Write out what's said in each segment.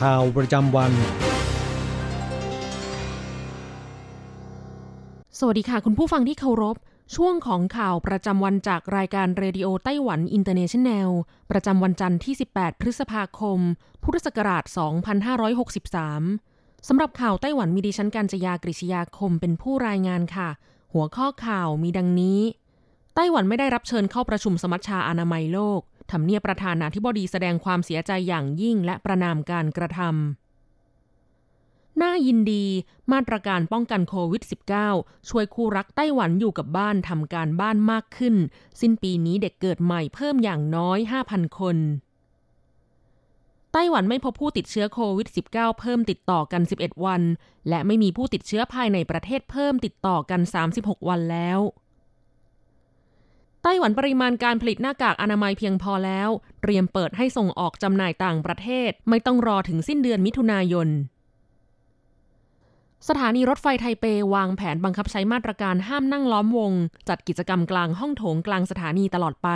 ข่าวประจำวัน สวัสดีค่ะ คุณผู้ฟังที่เคารพ ช่วงของข่าวประจำวันจากรายการเรดิโอไต้หวันอินเตอร์เนชันแนล ประจำวันจันทร์ที่ 18 พฤษภาคม พุทธศักราช 2563 สำหรับข่าวไต้หวันมีดิฉันการจยากริชยาคมเป็นผู้รายงานค่ะ หัวข้อข่าวมีดังนี้ ไต้หวันไม่ได้รับเชิญเข้าประชุมสมัชชาอนามัยโลก ทำเนียบประธานาธิบดีแสดงความเสียใจอย่างยิ่งและประนามการกระทำ น่ายินดี มาตรการป้องกันโควิด -19 ช่วยคู่รักไต้หวันอยู่กับบ้านทำการบ้านมากขึ้น สิ้นปีนี้เด็กเกิดใหม่เพิ่มอย่างน้อย 5,000 คนไต้หวันไม่พบผู้ติดเชื้อโควิด -19 เพิ่มติดต่อกัน 11 วัน และไม่มีผู้ติดเชื้อภายในประเทศเพิ่มติดต่อกัน 36 วันแล้ว หวันปริมาณการผลิตหน้ากากอนามัยเพียงพอแล้ว เตรียมเปิดให้ส่งออกจำหน่ายต่างประเทศ ไม่ต้องรอถึงสิ้นเดือนมิถุนายน สถานีรถไฟไทเปวางแผนบังคับใช้มาตรการห้ามนั่งล้อมวง จัดกิจกรรมกลางห้องโถงกลางสถานีตลอดไป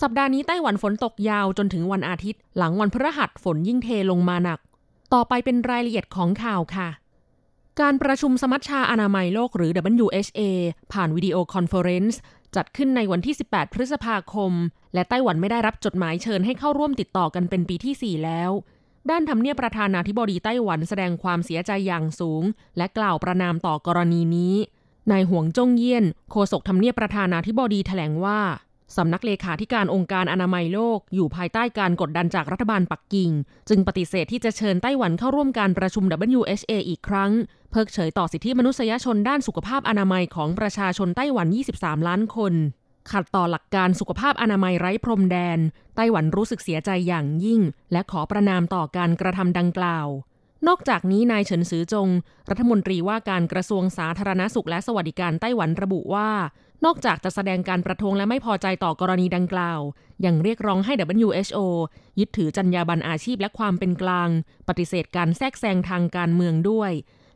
สัปดาห์นี้ไต้หวันฝนตกยาวจนถึงวันอาทิตย์ หลังวันพฤหัสฝนยิ่งเทลงมาหนัก ต่อไปเป็นรายละเอียดของข่าวค่ะ การประชุมสมัชชาอนามัยโลกหรือ WHA ผ่านวิดีโอคอนเฟอเรนซ์จัดขึ้นในวันที่ 18 พฤษภาคม และไต้หวันไม่ได้รับจดหมายเชิญให้เข้าร่วมติดต่อกันเป็นปีที่ 4 แล้ว ด้านทำเนียบประธานาธิบดีไต้หวันแสดงความเสียใจอย่างสูง และกล่าวประณามต่อกรณีนี้ นายหวงจงเยี่ยน โฆษกทำเนียบประธานาธิบดีแถลงว่า สำนักเลขาธิการองค์การอนามัยโลก อยู่ภายใต้การกดดันจากรัฐบาลปักกิ่ง จึงปฏิเสธที่จะเชิญไต้หวันเข้าร่วมการประชุม WHA อีกครั้ง เพิกเฉยต่อสิทธิมนุษยชนด้านสุขภาพอนามัยของประชาชนไต้หวัน 23 ล้านคน ขัดต่อหลักการสุขภาพอนามัยไร้พรมแดน ไต้หวันรู้สึกเสียใจอย่างยิ่ง และขอประนามต่อการกระทำดังกล่าวนอกจากนี้นายเฉินซือจง รัฐมนตรีว่าการกระทรวงสาธารณสุขและสวัสดิการไต้หวันระบุว่า นอกจากจะแสดงการประท้วงและไม่พอใจต่อกรณีดังกล่าว ยังเรียกร้องให้ WHO ยึดถือจรรยาบรรณอาชีพและความเป็นกลาง ปฏิเสธการแทรกแซงทางการเมืองด้วย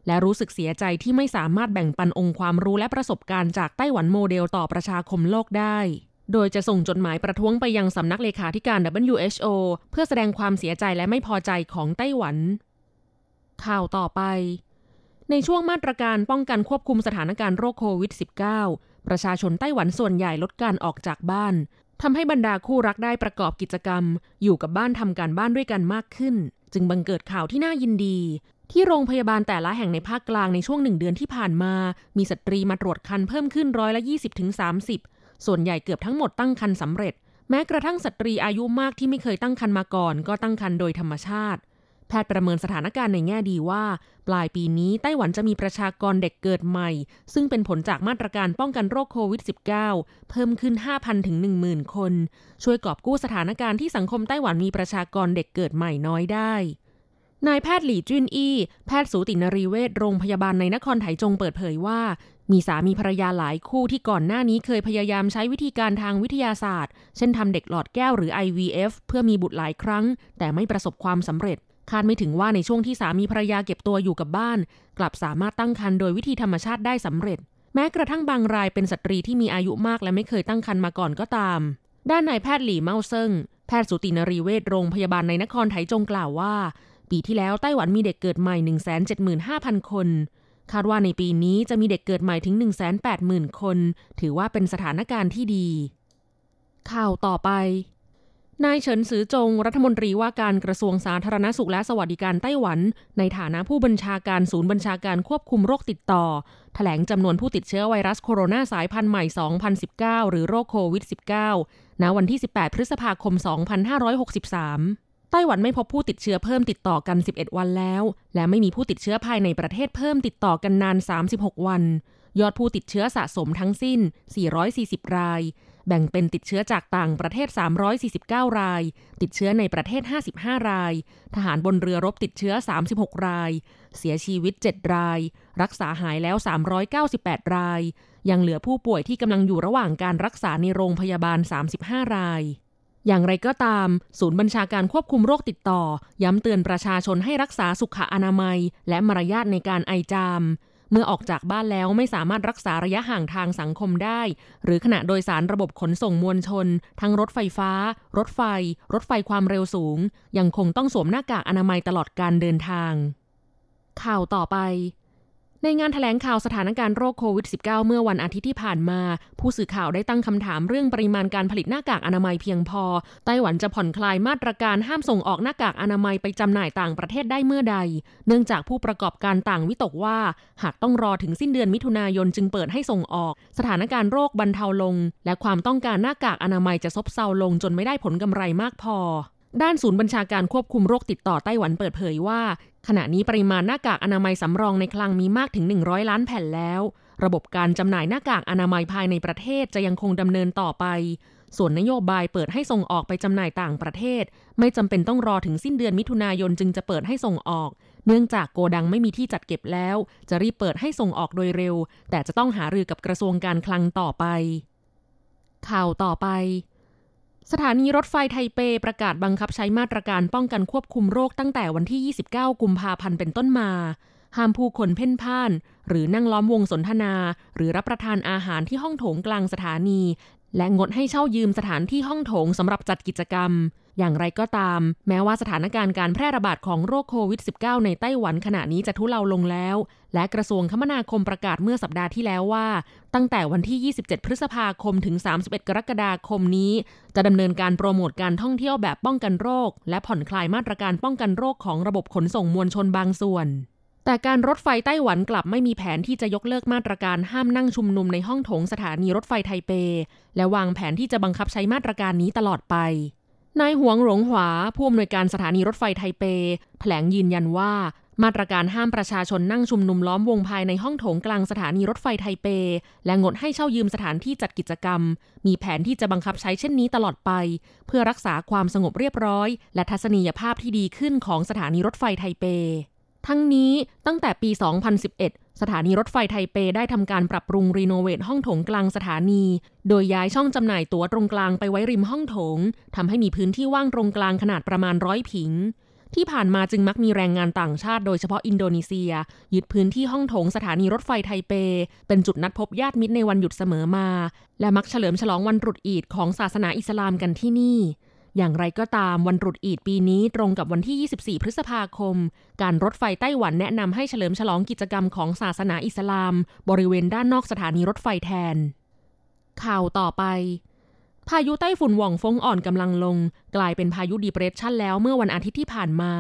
และรู้สึกเสียใจที่ไม่สามารถแบ่งปันองค์ความรู้และประสบการณ์จากไต้หวันโมเดลต่อประชาคมโลกได้โดยจะส่งจดหมายประท้วงไปยังสำนักเลขาธิการ WHO เพื่อแสดงความเสียใจและไม่พอใจของไต้หวัน ข่าวต่อไป ในช่วงมาตรการป้องกันควบคุมสถานการณ์โรคโควิด -19 ประชาชนไต้หวันส่วนใหญ่ลดการออกจากบ้านทำให้บรรดาคู่รักได้ประกอบกิจกรรม อยู่กับบ้านทำการบ้านด้วยกันมากขึ้น จึงบังเกิดข่าวที่น่ายินดี ที่โรงพยาบาลแต่ละแห่งในภาคกลางในช่วงหนึ่งเดือนที่ผ่านมา มีสตรีมาตรวจคันเพิ่มขึ้นร้อยละ20ถึง30 ส่วนใหญ่เกือบทั้งหมดตั้งคันสำเร็จ แม้กระทั่งสตรีอายุมากที่ไม่เคยตั้งคันมาก่อน ก็ตั้งคันโดยธรรมชาติ แพทย์ประเมินสถานการณ์ในแง่ดีว่า ปลายปีนี้ไต้หวันจะมีประชากรเด็กเกิดใหม่ ซึ่งเป็นผลจากมาตรการป้องกันโรคโควิด -19 เพิ่มขึ้น 5,000 ถึง 10,000 คน ช่วยกอบกู้สถานการณ์ที่สังคมไต้หวันมีประชากรเด็กเกิดใหม่น้อยได้นายแพทย์หลี่จุนอี้ แพทย์สูตินรีเวชโรงพยาบาลในนครไถจงเปิดเผยว่า มีสามีภรรยาหลายคู่ที่ก่อนหน้านี้เคยพยายามใช้วิธีการทางวิทยาศาสตร์ เช่นทำเด็กหลอดแก้วหรือ IVF เพื่อมีบุตรหลายครั้ง แต่ไม่ประสบความสำเร็จ คาดไม่ถึงว่าในช่วงที่สามีภรรยาเก็บตัวอยู่กับบ้าน กลับสามารถตั้งครรภ์โดยวิธีธรรมชาติได้สำเร็จ แม้กระทั่งบางรายเป็นสตรีที่มีอายุมากและไม่เคยตั้งครรภ์มาก่อนก็ตาม ด้านนายแพทย์หลี่เมาเซิงแพทย์สูตินรีเวชโรงพยาบาลในนครไถจงกล่าวว่า ปีที่แล้วไต้หวันมีเด็กเกิดใหม่ 175,000 คน คาดว่าในปีนี้จะมีเด็กเกิดใหม่ถึง 180,000 คน ถือว่าเป็นสถานการณ์ที่ดี ข่าวต่อไป นายเฉินซือจงรัฐมนตรีว่าการกระทรวงสาธารณสุขและสวัสดิการไต้หวัน ในฐานะผู้บัญชาการศูนย์บัญชาการควบคุมโรคติดต่อ แถลงจำนวนผู้ติดเชื้อไวรัสโคโรนาสายพันธุ์ใหม่ 2019 หรือโรคโควิด -19 ณวันที่ 18 พฤษภาคม 2563 ไต้หวันไม่พบผู้ติดเชื้อเพิ่มติดต่อกัน 11 วันแล้ว และไม่มีผู้ติดเชื้อภายในประเทศเพิ่มติดต่อกันนาน 36 วัน ยอดผู้ติดเชื้อสะสมทั้งสิ้น 440 ราย แบ่งเป็นติดเชื้อจากต่างประเทศ 349 ราย ติดเชื้อในประเทศ 55 ราย ทหารบนเรือรบติดเชื้อ 36 ราย เสียชีวิต 7 ราย รักษาหายแล้ว 398 ราย ยังเหลือผู้ป่วยที่กำลังอยู่ระหว่างการรักษาในโรงพยาบาล 35 ราย อย่างไรก็ตาม ศูนย์บัญชาการควบคุมโรคติดต่อ ย้ำเตือนประชาชนให้รักษาสุขอนามัย และมารยาทในการไอจาม เมื่อออกจากบ้านแล้วไม่สามารถรักษาระยะห่างทางสังคมได้ หรือขณะโดยสารระบบขนส่งมวลชน ทั้งรถไฟฟ้า รถไฟ รถไฟความเร็วสูง ยังคงต้องสวมหน้ากากอนามัยตลอดการเดินทาง ข่าวต่อไป ในงานถแถลงข่าวสถานการณ์โรคโควิด -19 เมื่อวันอาทิตย์ที่ผ่านมา ผู้สื่อข่าวได้ตั้งคำถามเรื่องปริมาณการผลิตหน้ากากอนามัยเพียงพอ ไต้หวันจะผ่อนคลายมาตรการห้ามส่งออกหน้ากากอนามัยไปจำหน่ายต่างประเทศได้เมื่อใด เนื่องจากผู้ประกอบการต่างวิตกว่า หากต้องรอถึงสิ้นเดือนมิถุนายนจึงเปิดให้ส่งออก สถานการณ์โรคบรรเทาลง และความต้องการหน้ากากอนามัยจะซบเซาลงจนไม่ได้ผลกำไรมากพอ ด้านศูนย์บัญชาการควบคุมโรคติดต่อไต้หวันเปิดเผยว่า ขณะนี้ปริมาณหน้ากากอนามัยสำรองในคลังมีมากถึง 100 ล้านแผ่นแล้ว ระบบการจำหน่ายหน้ากากอนามัยภายในประเทศจะยังคงดำเนินต่อไป ส่วนนโยบายเปิดให้ส่งออกไปจำหน่ายต่างประเทศ ไม่จำเป็นต้องรอถึงสิ้นเดือนมิถุนายนจึงจะเปิดให้ส่งออก เนื่องจากโกดังไม่มีที่จัดเก็บแล้ว จะรีบเปิดให้ส่งออกโดยเร็ว แต่จะต้องหารือกับกระทรวงการคลังต่อไป ข่าวต่อไป สถานีรถไฟไทเปประกาศบังคับใช้มาตรการป้องกันควบคุมโรคตั้งแต่วันที่ 29 กุมภาพันธ์เป็นต้นมา ห้ามผู้คนเพ่นพ่าน หรือนั่งล้อมวงสนทนา หรือรับประทานอาหารที่ห้องโถงกลางสถานี และงดให้เช่ายืมสถานที่ห้องโถงสำหรับจัดกิจกรรม อย่างไรก็ตาม แม้ว่าสถานการณ์การแพร่ระบาดของโรคโควิด -19 ในไต้หวันขณะนี้จะทุเลาลงแล้ว และกระทรวงคมนาคมประกาศเมื่อสัปดาห์ที่แล้วว่า ตั้งแต่วันที่ 27 พฤษภาคมถึง 31 กรกฎาคมนี้ จะดำเนินการโปรโมทการท่องเที่ยวแบบป้องกันโรค และผ่อนคลายมาตรการป้องกันโรคของระบบขนส่งมวลชนบางส่วนแต่การรถไฟไต้หวันกลับไม่มีแผนที่จะยกเลิกมาตรการห้ามนั่งชุมนุมในห้องโถงสถานีรถไฟไทเป และวางแผนที่จะบังคับใช้มาตรการนี้ตลอดไป นายหวงหลงหวาผู้อำนวยการสถานีรถไฟไทเป แถลงยืนยันว่า มาตรการห้ามประชาชนนั่งชุมนุมล้อมวงภายในห้องโถงกลางสถานีรถไฟไทเป และงดให้เช่ายืมสถานที่จัดกิจกรรม มีแผนที่จะบังคับใช้เช่นนี้ตลอดไป เพื่อรักษาความสงบเรียบร้อย และทัศนียภาพที่ดีขึ้นของสถานีรถไฟไทเป ทั้งนี้ตั้งแต่ปี 2011 สถานีรถไฟไทเปได้ทำการปรับปรุงรีโนเวทห้องโถงกลางสถานี โดยย้ายช่องจำหน่ายตั๋วตรงกลางไปไว้ริมห้องโถงทำให้มีพื้นที่ว่างตรงกลางขนาดประมาณร้อยผิง ที่ผ่านมาจึงมักมีแรงงานต่างชาติโดยเฉพาะอินโดนีเซีย ยึดพื้นที่ห้องโถงสถานีรถไฟไทเป เป็นจุดนัดพบญาติมิตรในวันหยุดเสมอมา และมักเฉลิมฉลองวันตรุษอีดของศาสนาอิสลามกันที่นี่ อย่างไรก็ตามวันรุษอีดปีนี้ตรงกับวันที่ 24 พฤษภาคม การรถไฟไต้หวันแนะนำให้เฉลิมฉลองกิจกรรมของศาสนาอิสลาม บริเวณด้านนอกสถานีรถไฟแทน ข่าวต่อไปพายุไต้ฝุ่นหว่องฟงอ่อนกำลังลง กลายเป็นพายุดีเปรสชันแล้วเมื่อวันอาทิตย์ที่ผ่านมา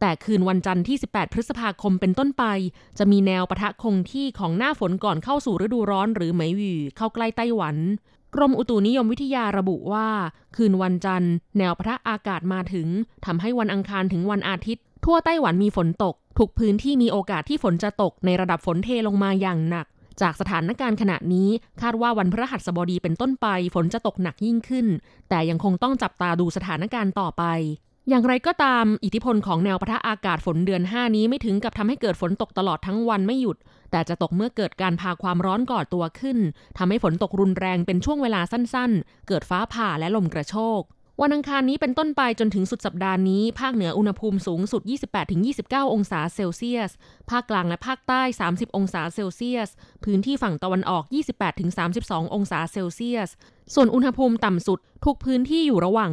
แต่คืนวันจันทร์ที่ 18 พฤษภาคมเป็นต้นไป จะมีแนวปะทะคงที่ของหน้าฝนก่อนเข้าสู่ฤดูร้อนหรือเหมหวี่เข้าใกล้ไต้หวัน กรมอุตุนิยมวิทยาระบุว่า คืนวันจันทร์ แนวพระอากาศมาถึงทำให้วันอังคารถึงวันอาทิตย์ ทั่วไต้หวันมีฝนตก ทุกพื้นที่มีโอกาสที่ฝนจะตกในระดับฝนเทลงมาอย่างหนัก จากสถานการณ์ขณะนี้คาดว่าวันพระหัสบดีเป็นต้นไป ฝนจะตกหนักยิ่งขึ้น แต่ยังคงต้องจับตาดูสถานการณ์ต่อไป อย่างไรก็ตามอิทธิพลของแนวปะทะอากาศฝนเดือน 5 นี้ไม่ถึงกับทำให้เกิดฝนตกตลอดทั้งวันไม่หยุด แต่จะตกเมื่อเกิดการพาความร้อนก่อตัวขึ้นทำให้ฝนตกรุนแรงเป็นช่วงเวลาสั้นๆ เกิดฟ้าผ่าและลมกระโชก วันอังคารนี้เป็นต้นไปจนถึงสุดสัปดาห์นี้ ภาคเหนืออุณหภูมิสูงสุด 28-29 องศาเซลเซียส ภาคกลางและภาคใต้ 30 องศาเซลเซียส พื้นที่ฝั่งตะวันออก 28-32 องศาเซลเซียส ส่วนอุณหภูมิต่ำสุด ทุกพื้นที่อยู่ระหว่าง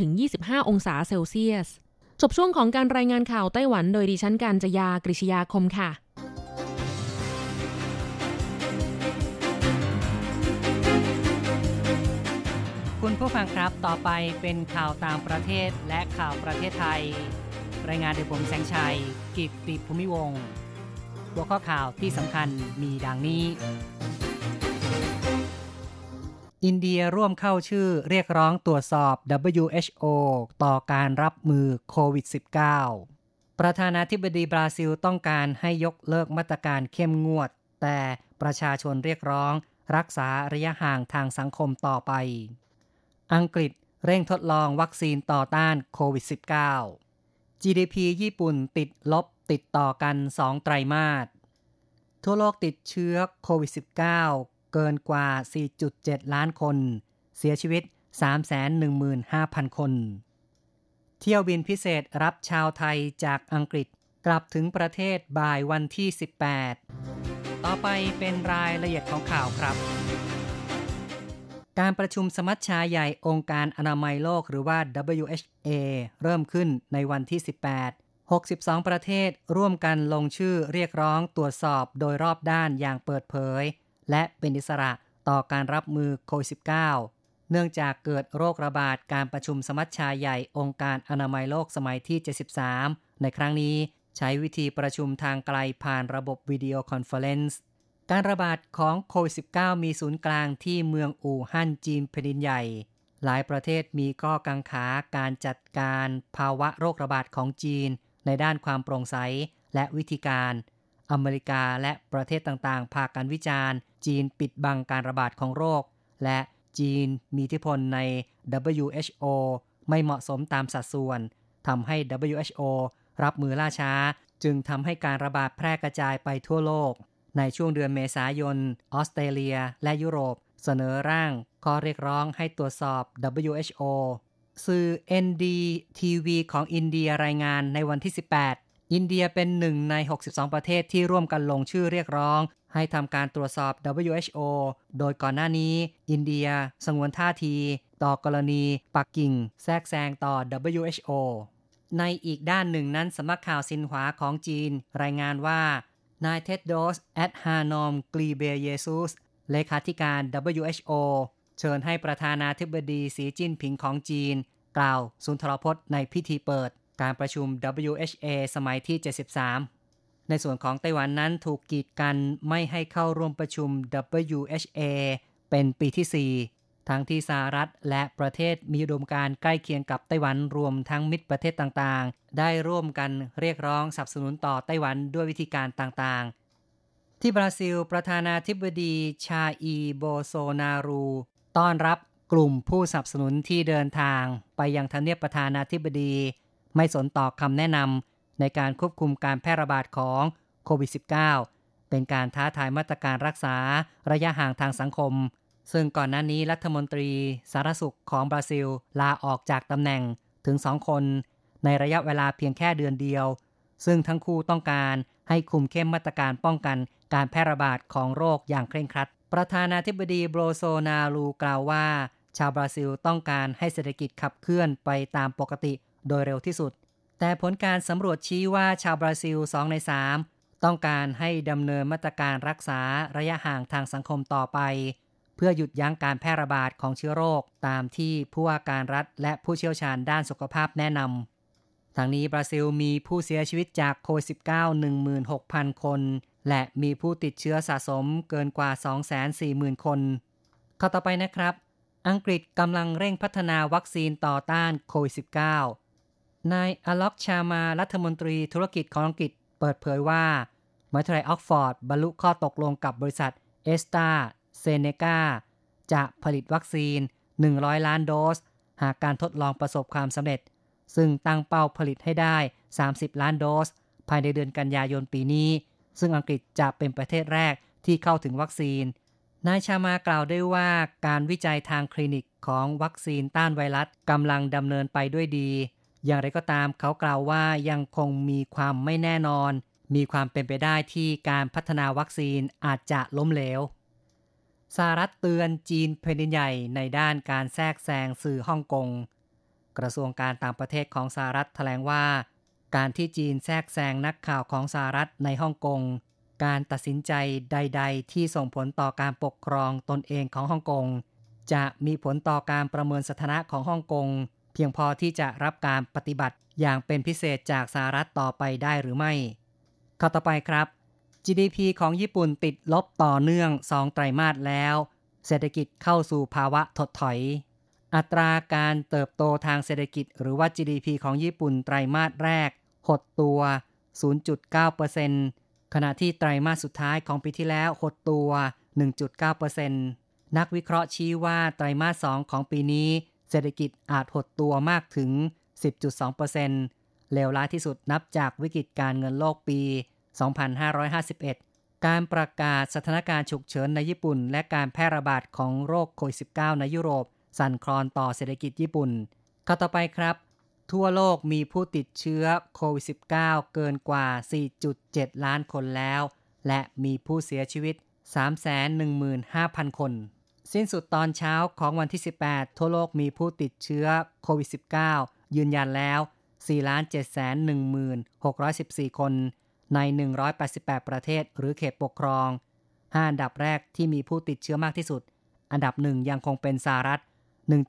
23-25 องศาเซลเซียส จบช่วงของการรายงานข่าวไต้หวัน โดยดิฉันการจยากริชยาคมค่ะ ผู้ฟังครับต่อไปเป็นข่าวต่างประเทศและข่าวประเทศไทย รายงานโดยผมแสงชัย กิตติภูมิวงหัวข้อข่าวที่สำคัญมีดังนี้ อินเดียร่วมเข้าชื่อเรียกร้องตรวจสอบ WHO ต่อการรับมือโควิด -19 ประธานาธิบดีบราซิลต้องการให้ยกเลิกมาตรการเข้มงวด แต่ประชาชนเรียกร้อง รักษาระยะห่างทางสังคมต่อไป อังกฤษเร่งทดลองวัคซีนต่อต้านโควิด -19 GDP ญี่ปุ่นติดลบติดต่อกัน 2 ไตรมาส ทั่วโลกติดเชื้อโควิด -19 เกินกว่า 4.7 ล้านคน เสียชีวิต 315,000 คน เที่ยวบินพิเศษรับชาวไทยจากอังกฤษกลับถึงประเทศบ่ายวันที่ 18 ต่อไปเป็นรายละเอียดของข่าวครับ การประชุมสมัชชาใหญ่องค์การอนามัยโลกหรือว่า WHA เริ่มขึ้นในวันที่ 18 62 ประเทศร่วมกันลงชื่อเรียกร้องตรวจสอบโดยรอบด้านอย่างเปิดเผย และเป็นอิสระต่อการรับมือโควิด -19 เนื่องจากเกิดโรคระบาดการประชุมสมัชชาใหญ่องค์การอนามัยโลกสมัยที่ 73 ในครั้งนี้ใช้วิธีประชุมทางไกลผ่านระบบวิดีโอคอนเฟอเรนซ์ การระบาดของโควิด -19 มีศูนย์กลางที่เมืองอู่ฮั่นจีนแผ่นดินใหญ่ หลายประเทศมีข้อกังขาการจัดการภาวะโรคระบาดของจีน ในด้านความโปร่งใสและวิธีการ อเมริกาและประเทศต่างๆ พากันวิจารณ์ จีนปิดบังการระบาดของโรค และจีนมีอิทธิพลใน WHO ไม่เหมาะสมตามสัดส่วนทำให้ WHO รับมือล่าช้า จึงทำให้การระบาดแพร่กระจายไปทั่วโลก ในช่วงเดือนเมษายน ออสเตรเลีย และยุโรป เสนอร่างข้อเรียกร้องให้ตรวจสอบ WHO สื่อ NDTV ของอินเดียรายงานในวันที่ 18 อินเดียเป็นหนึ่งใน 62 ประเทศที่ร่วมกันลงชื่อเรียกร้อง ให้ทำการตรวจสอบ WHO โดยก่อนหน้านี้ อินเดียสงวนท่าที ต่อกรณีปักกิ่ง แทรกแซงต่อ WHO ในอีกด้านหนึ่งนั้นสำนักข่าวซินหวาของจีน รายงานว่า นายเท็ดโดสแอดฮานอมกรีเบเยซุสเลขาธิการ WHO เชิญให้ประธานาธิบดีสีจิ้นผิงของจีน กล่าวสุนทรพจน์ในพิธีเปิด การประชุม WHA สมัยที่ 73 ในส่วนของไต้หวันนั้นถูกกีดกันไม่ให้เข้าร่วมประชุม WHA เป็นปีที่4 ทั้งที่สหรัฐและประเทศมีอุดมการใกล้เคียงกับไต้หวันรวมทั้งมิตรประเทศต่างๆ ได้ร่วมกันเรียกร้องสนับสนุนต่อไต้หวันด้วยวิธีการต่างๆ ที่บราซิล ประธานาธิบดีชาอีโบโซนารูต้อนรับกลุ่มผู้สนับสนุนที่เดินทาง ไปยังทำเนียบประธานาธิบดี ไม่สนต่อคำแนะนำในการควบคุมการแพร่ระบาดของโควิด -19 เป็นการท้าทายมาตรการรักษาระยะห่างทางสังคม ซึ่งก่อนหน้านี้รัฐมนตรีสารสุขของบราซิล ลาออกจากตำแหน่งถึงสองคน ในระยะเวลาเพียงแค่เดือนเดียว ซึ่งทั้งคู่ต้องการให้คุมเข้มมาตรการป้องกันการแพร่ระบาดของโรคอย่างเคร่งครัด ประธานาธิบดีโบรโซนารูกล่าวว่า ชาวบราซิลต้องการให้เศรษฐกิจขับเคลื่อนไปตามปกติโดยเร็วที่สุด แต่ผลการสำรวจชี้ว่าชาวบราซิล 2 ใน 3 ต้องการให้ดำเนินมาตรการรักษาระยะห่างทางสังคมต่อไป พื่อหยุดยั้งการแพร่ระบาดของเชื้อโรค ตามที่ผู้ว่าการรัฐและผู้เชี่ยวชาญด้านสุขภาพแนะนำทางนี้บราซิลมีผู้เสียชีวิตจากโควิด -19 16,000 คน และมีผู้ติดเชื้อสะสมเกินกว่า 240,000 คนข้อต่อไปนะครับ อังกฤษกำลังเร่งพัฒนาวัคซีนต่อต้านโควิด -19 นายอล็อกชาร์มารัฐมนตรีธุรกิจของอังกฤษเปิดเผยว่ามหาวิทยาลัยออกซ์ฟอร์ดบรรลุข้อตกลงกับบริษัทแอสตรา เซเนกาจะผลิตวัคซีน 100 ล้านโดส หากการทดลองประสบความสำเร็จ ซึ่งตั้งเป้าผลิตให้ได้ 30 ล้านโดส ภายในเดือนกันยายนปีนี้ ซึ่งอังกฤษจะเป็นประเทศแรกที่เข้าถึงวัคซีน นายชามากล่าวด้วยว่าการวิจัยทางคลินิกของวัคซีนต้านไวรัสกำลังดำเนินไปด้วยดี อย่างไรก็ตามเขากล่าวว่ายังคงมีความไม่แน่นอน มีความเป็นไปได้ที่การพัฒนาวัคซีนอาจจะล้มเหลว สหรัฐเตือนจีนแผ่นดินใหญ่ในด้านการแทรกแซงสื่อฮ่องกง กระทรวงการต่างประเทศของสหรัฐแถลงว่า การที่จีนแทรกแซงนักข่าวของสหรัฐในฮ่องกง การตัดสินใจใด ๆ ที่ส่งผลต่อการปกครองตนเองของฮ่องกง จะมีผลต่อการประเมินสถานะของฮ่องกง เพียงพอที่จะรับการปฏิบัติอย่างเป็นพิเศษจากสหรัฐต่อไปได้หรือไม่ข้อต่อไปครับ GDP ของญี่ปุ่นติดลบต่อเนื่อง2ไตรมาสแล้ว เศรษฐกิจเข้าสู่ภาวะถดถอย อัตราการเติบโตทางเศรษฐกิจ หรือว่า GDP ของญี่ปุ่นไตรมาสแรก หดตัว 0.9%ขณะที่ไตรมาสสุดท้ายของปีที่แล้วหดตัว 1.9%นักวิเคราะห์ชี้ว่าไตรมาส2ของปีนี้ เศรษฐกิจอาจหดตัวมากถึง 10.2%เลวร้ายที่สุดนับจากวิกฤตการเงินโลกปี 2551 การประกาศสถานการณ์ฉุกเฉินในญี่ปุ่น และการแพร่ระบาดของโรคโควิด -19 ในยุโรป สั่นคลอนต่อเศรษฐกิจญี่ปุ่นข้อต่อไปครับ ทั่วโลกมีผู้ติดเชื้อโควิด -19 เกินกว่า 4.7 ล้านคนแล้ว และมีผู้เสียชีวิต 315,000 คน สิ้นสุดตอนเช้าของวันที่ 18 ทั่วโลกมีผู้ติดเชื้อโควิด -19 ยืนยันแล้ว 4,716,614 คน ใน 188 ประเทศหรือเขตปกครอง 5 อันดับแรกที่มีผู้ติดเชื้อมากที่สุด อันดับหนึ่งยังคงเป็นสหรัฐ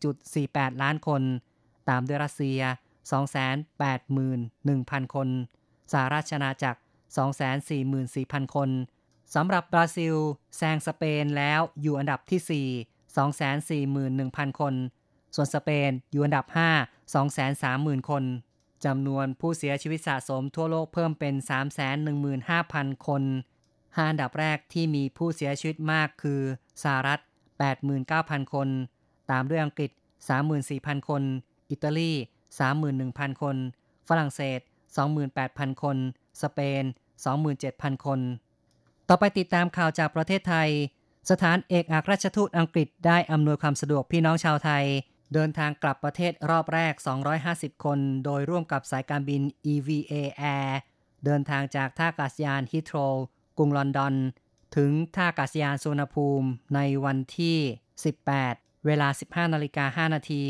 1.48 ล้านคน ตามด้วยรัสเซีย 281,000 คน สหราชอาณาจักร 244,000 คน สำหรับบราซิลแซงสเปนแล้วอยู่อันดับที่ 4 241,000 คน ส่วนสเปนอยู่อันดับ 5 230,000 คน จำนวนผู้เสียชีวิตสะสมทั่วโลกเพิ่มเป็น 315,000 คน ห้าอันดับแรกที่มีผู้เสียชีวิตมากคือสหรัฐ 89,000 คน ตามด้วยอังกฤษ 34,000 คน อิตาลี 31,000 คน ฝรั่งเศส 28,000 คน สเปน 27,000 คน ต่อไปติดตามข่าวจากประเทศไทย สถานเอกอัครราชทูตอังกฤษได้อำนวยความสะดวกพี่น้องชาวไทย เดินทางกลับประเทศรอบแรก 250 คน โดยร่วมกับสายการบิน EVA Air เดินทางจากท่าอากาศยานฮิโตรกรุงลอนดอน ถึงท่าอากาศยานสุวรรณภูมิในวันที่ 18 เวลา 15นาฬิกา5นาที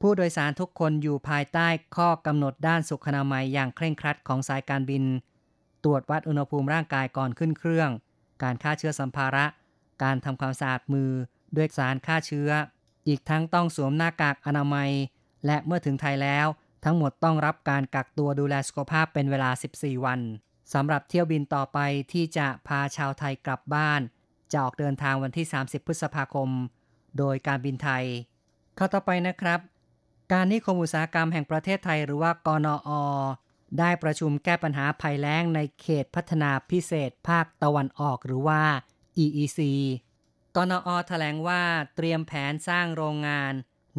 ผู้โดยสารทุกคนอยู่ภายใต้ข้อกำหนดด้านสุขนามัยอย่างเคร่งครัดของสายการบิน ตรวจวัดอุณหภูมิร่างกายก่อนขึ้นเครื่อง การฆ่าเชื้อสัมภาระ การทำความสะอาดมือด้วยสารฆ่าเชื้อ อีกทั้งต้องสวมหน้ากากอนามัย และเมื่อถึงไทยแล้ว ทั้งหมดต้องรับการกักตัวดูแลสุขภาพเป็นเวลา 14 วันสำหรับเที่ยวบินต่อไปที่จะพาชาวไทยกลับบ้าน จะออกเดินทางวันที่ 30 พฤษภาคม โดยการบินไทย เข้าต่อไปนะครับ การนิคมอุตสาหกรรมแห่งประเทศไทยหรือว่ากนอ ได้ประชุมแก้ปัญหาภัยแล้งในเขตพัฒนาพิเศษภาคตะวันออกหรือว่า EEC กนอแถลงว่าเตรียมแผนสร้างโรงงาน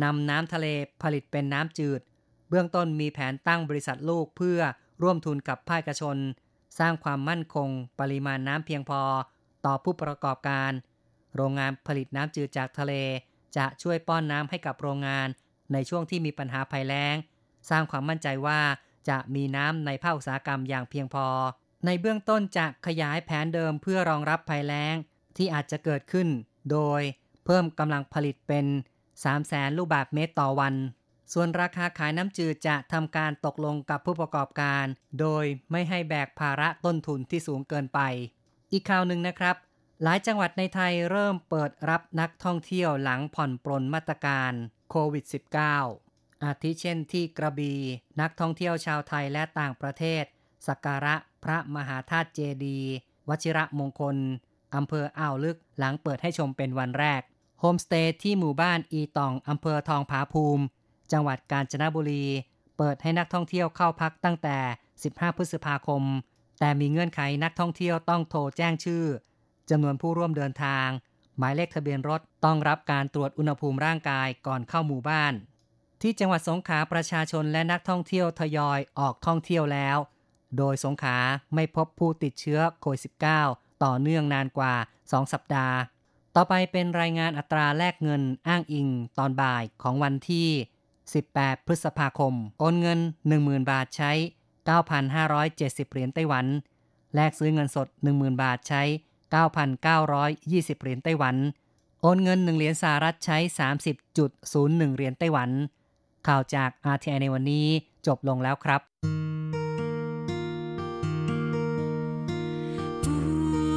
นำน้ำทะเลผลิตเป็นน้ำจืด เบื้องต้นมีแผนตั้งบริษัทลูกเพื่อร่วมทุนกับภาคเอกชน สร้างความมั่นคง ปริมาณน้ำเพียงพอ ต่อผู้ประกอบการ โรงงานผลิตน้ำจืดจากทะเล จะช่วยป้อนน้ำให้กับโรงงาน ในช่วงที่มีปัญหาภัยแล้ง สร้างความมั่นใจว่าจะมีน้ำในภาคอุตสาหกรรมอย่างเพียงพอ ในเบื้องต้นจะขยายแผนเดิมเพื่อรองรับภัยแล้ง ที่อาจจะเกิดขึ้น โดยเพิ่มกำลังผลิตเป็น3แสนลูกบาศก์เมตรต่อวัน ส่วนราคาขายน้ำจืดจะทำการตกลงกับผู้ประกอบการ โดยไม่ให้แบกภาระต้นทุนที่สูงเกินไป อีกข่าวหนึ่งนะครับ หลายจังหวัดในไทยเริ่มเปิดรับนักท่องเที่ยวหลังผ่อนปรนมาตรการโควิด -19 อาทิเช่นที่กระบีนักท่องเที่ยวชาวไทยและต่างประเทศสักการะพระมหาธาตุเจดี วชิระมงคล อำเภออ่าวลึกหลังเปิดให้ชมเป็นวันแรก โฮมสเตย์ที่หมู่บ้านอีตองอำเภอทองผาภูมิ จังหวัดกาญจนบุรี เปิดให้นักท่องเที่ยวเข้าพักตั้งแต่ 15 พฤษภาคม แต่มีเงื่อนไขนักท่องเที่ยวต้องโทรแจ้งชื่อจำนวนผู้ร่วมเดินทาง หมายเลขทะเบียนรถต้องรับการตรวจอุณหภูมิร่างกายก่อนเข้าหมู่บ้าน ที่จังหวัดสงขลาประชาชนและนักท่องเที่ยวทยอยออกท่องเที่ยวแล้ว โดยสงขลาไม่พบผู้ติดเชื้อโควิด -19 ต่อเนื่องนานกว่า 2 สัปดาห์ ต่อไปเป็นรายงานอัตราแลกเงินอ้างอิงตอนบ่ายของวันที่ 18 พฤษภาคม โอนเงิน 10,000 บาทใช้ 9,570 เหรียญไต้หวัน แลกซื้อเงินสด 10,000 บาทใช้ 9,920 เหรียญไต้หวัน โอนเงิน 1 เหรียญสหรัฐใช้ 30.01 เหรียญไต้หวัน ข่าวจาก RTI ในวันนี้จบลงแล้วครับ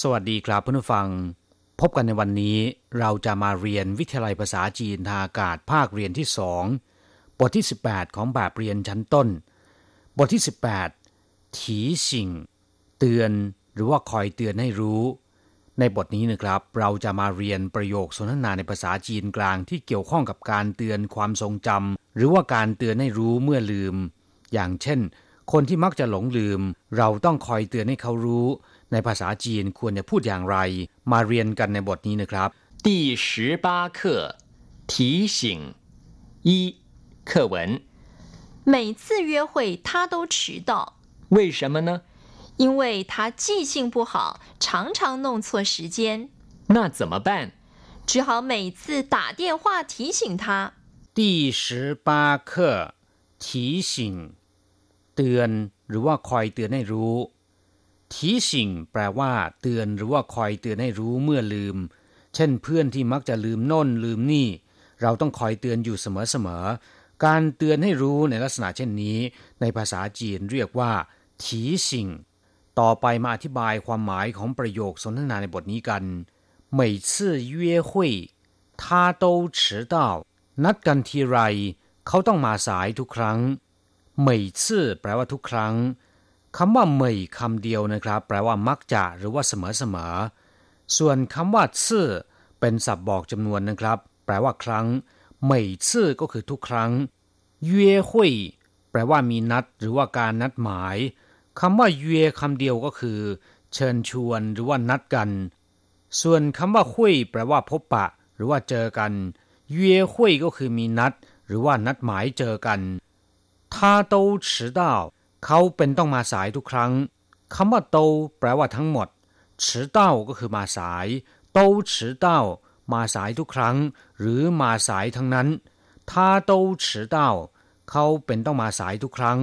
สวัสดีครับเพื่อนผู้ฟัง พบกันในวันนี้เราจะมาเรียนวิทยาลัยภาษาจีนทางอากาศภาคเรียนที่สองบทที่ 18 ของแบบเรียนชั้นต้น บทที่ 18 ถีสิงเตือนหรือว่าคอยเตือนให้รู้ ในบทนี้นะครับ เราจะมาเรียนประโยคสนทนาในภาษาจีนกลางที่เกี่ยวข้องกับการเตือนความทรงจำหรือว่าการเตือนให้รู้เมื่อลืม อย่างเช่น คนที่มักจะหลงลืม เราต้องคอยเตือนให้เขารู้ ในภาษาจีนควรจะพูดอย่างไร มาเรียนกันในบทนี้นะครับ 第十八课提醒一课文，每次约会他都迟到，为什么呢？因为他记性不好，常常弄错时间，那怎么办？只好每次打电话提醒他。第十八课提醒เตือน หรือว่าคอยเตือนให้รู้ ทีสิงแปลว่า เตือนหรือว่าคอยเตือนให้รู้เมื่อลืม เช่นเพื่อนที่มักจะลืมโน่นลืมนี่ เราต้องคอยเตือนอยู่เสมอๆ การเตือนให้รู้ในลักษณะเช่นนี้ ในภาษาจีนเรียกว่าทีสิงต่อไปมาอธิบายความหมายของประโยคสนทนาในบทนี้กัน每次约会他都迟到นัดกันทีไร เขาต้องมาสายทุกครั้งเหมยซื่อแปลว่าทุกครั้ง คำว่าเหมยคำเดียวนะครับ แปลว่ามักจะหรือว่าเสมอเสมอส่วนคำว่าซื่อเป็นศัพท์บอกจำนวนนะครับ แปลว่าครั้งเหมยซื่อก็คือทุกครั้งเย่หุยแปลว่ามีนัดหรือว่าการนัดหมายคำว่าเย่คำเดียวก็คือ เชิญชวนหรือว่านัดกัน ส่วนคำว่าหุยแปลว่าพบปะ หรือว่าเจอกันเย่หุยก็คือมีนัด หรือว่านัดหมายเจอกัน他都迟到 เขาเป็นต้องมาสายทุกครั้งคำว่าโตแปลว่าทั้งหมด迟到ก็คือมาสายโต迟到มาสายทุกครั้ง หรือมาสายทั้งนั้น他都迟到เขาเป็นต้องมาสายทุกครั้ง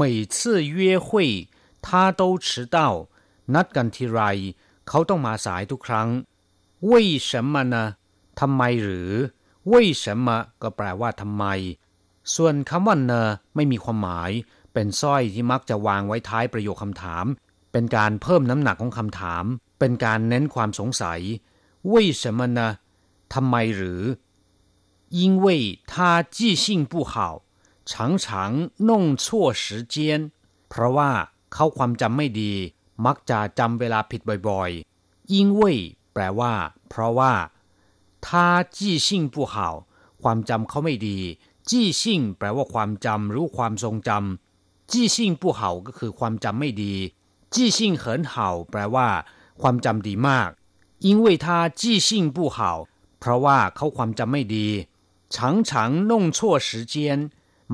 每次约会他都迟到นัดกันทีไร เขาต้องมาสายทุกครั้ง为什么呢ทำไมหรือ为什么ก็แปลว่าทำไม ส่วนคำว่าเนอไม่มีความหมาย เป็นสร้อยที่มักจะวางไว้ท้ายประโยคคำถาม เป็นการเพิ่มน้ำหนักของคำถาม เป็นการเน้นความสงสัย为什么呢ทำไมหรือ因为他记性不好常常弄错时间เพราะว่าเขาความจำไม่ดี มักจะจำเวลาผิดบ่อยๆ因为แปลว่า เพราะว่า他记性不好ความจำเขาไม่ดี จี้ซิ่งแปลว่าความจำหรือความทรงจำ จี้ซิ่งผู้เห่าก็คือความจำไม่ดี จี้ซิ่งเหินเห่าแปลว่า ความจำดีมาก因为他记性不好เพราะว่าเขาความจำไม่ดี常常弄错时间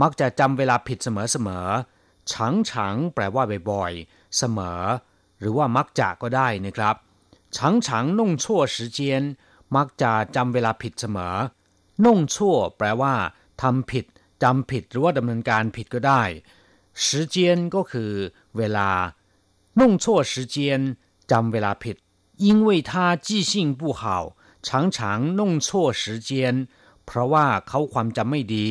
มักจะจำเวลาผิดเสมอเสมอ常常แปลว่าบ่อยๆ เสมอ หรือว่ามักจะก็ได้นะครับ常常弄错时间มักจะจำเวลาผิดเสมอ น่งชั่วแปลว่าทำผิดจำผิดหรือว่าดำเนินการผิดก็ได้ 时间ก็คือ เวลา弄错时间จำเวลาผิด因为他记性不好常常弄错时间เพราะว่าเขาความจำไม่ดี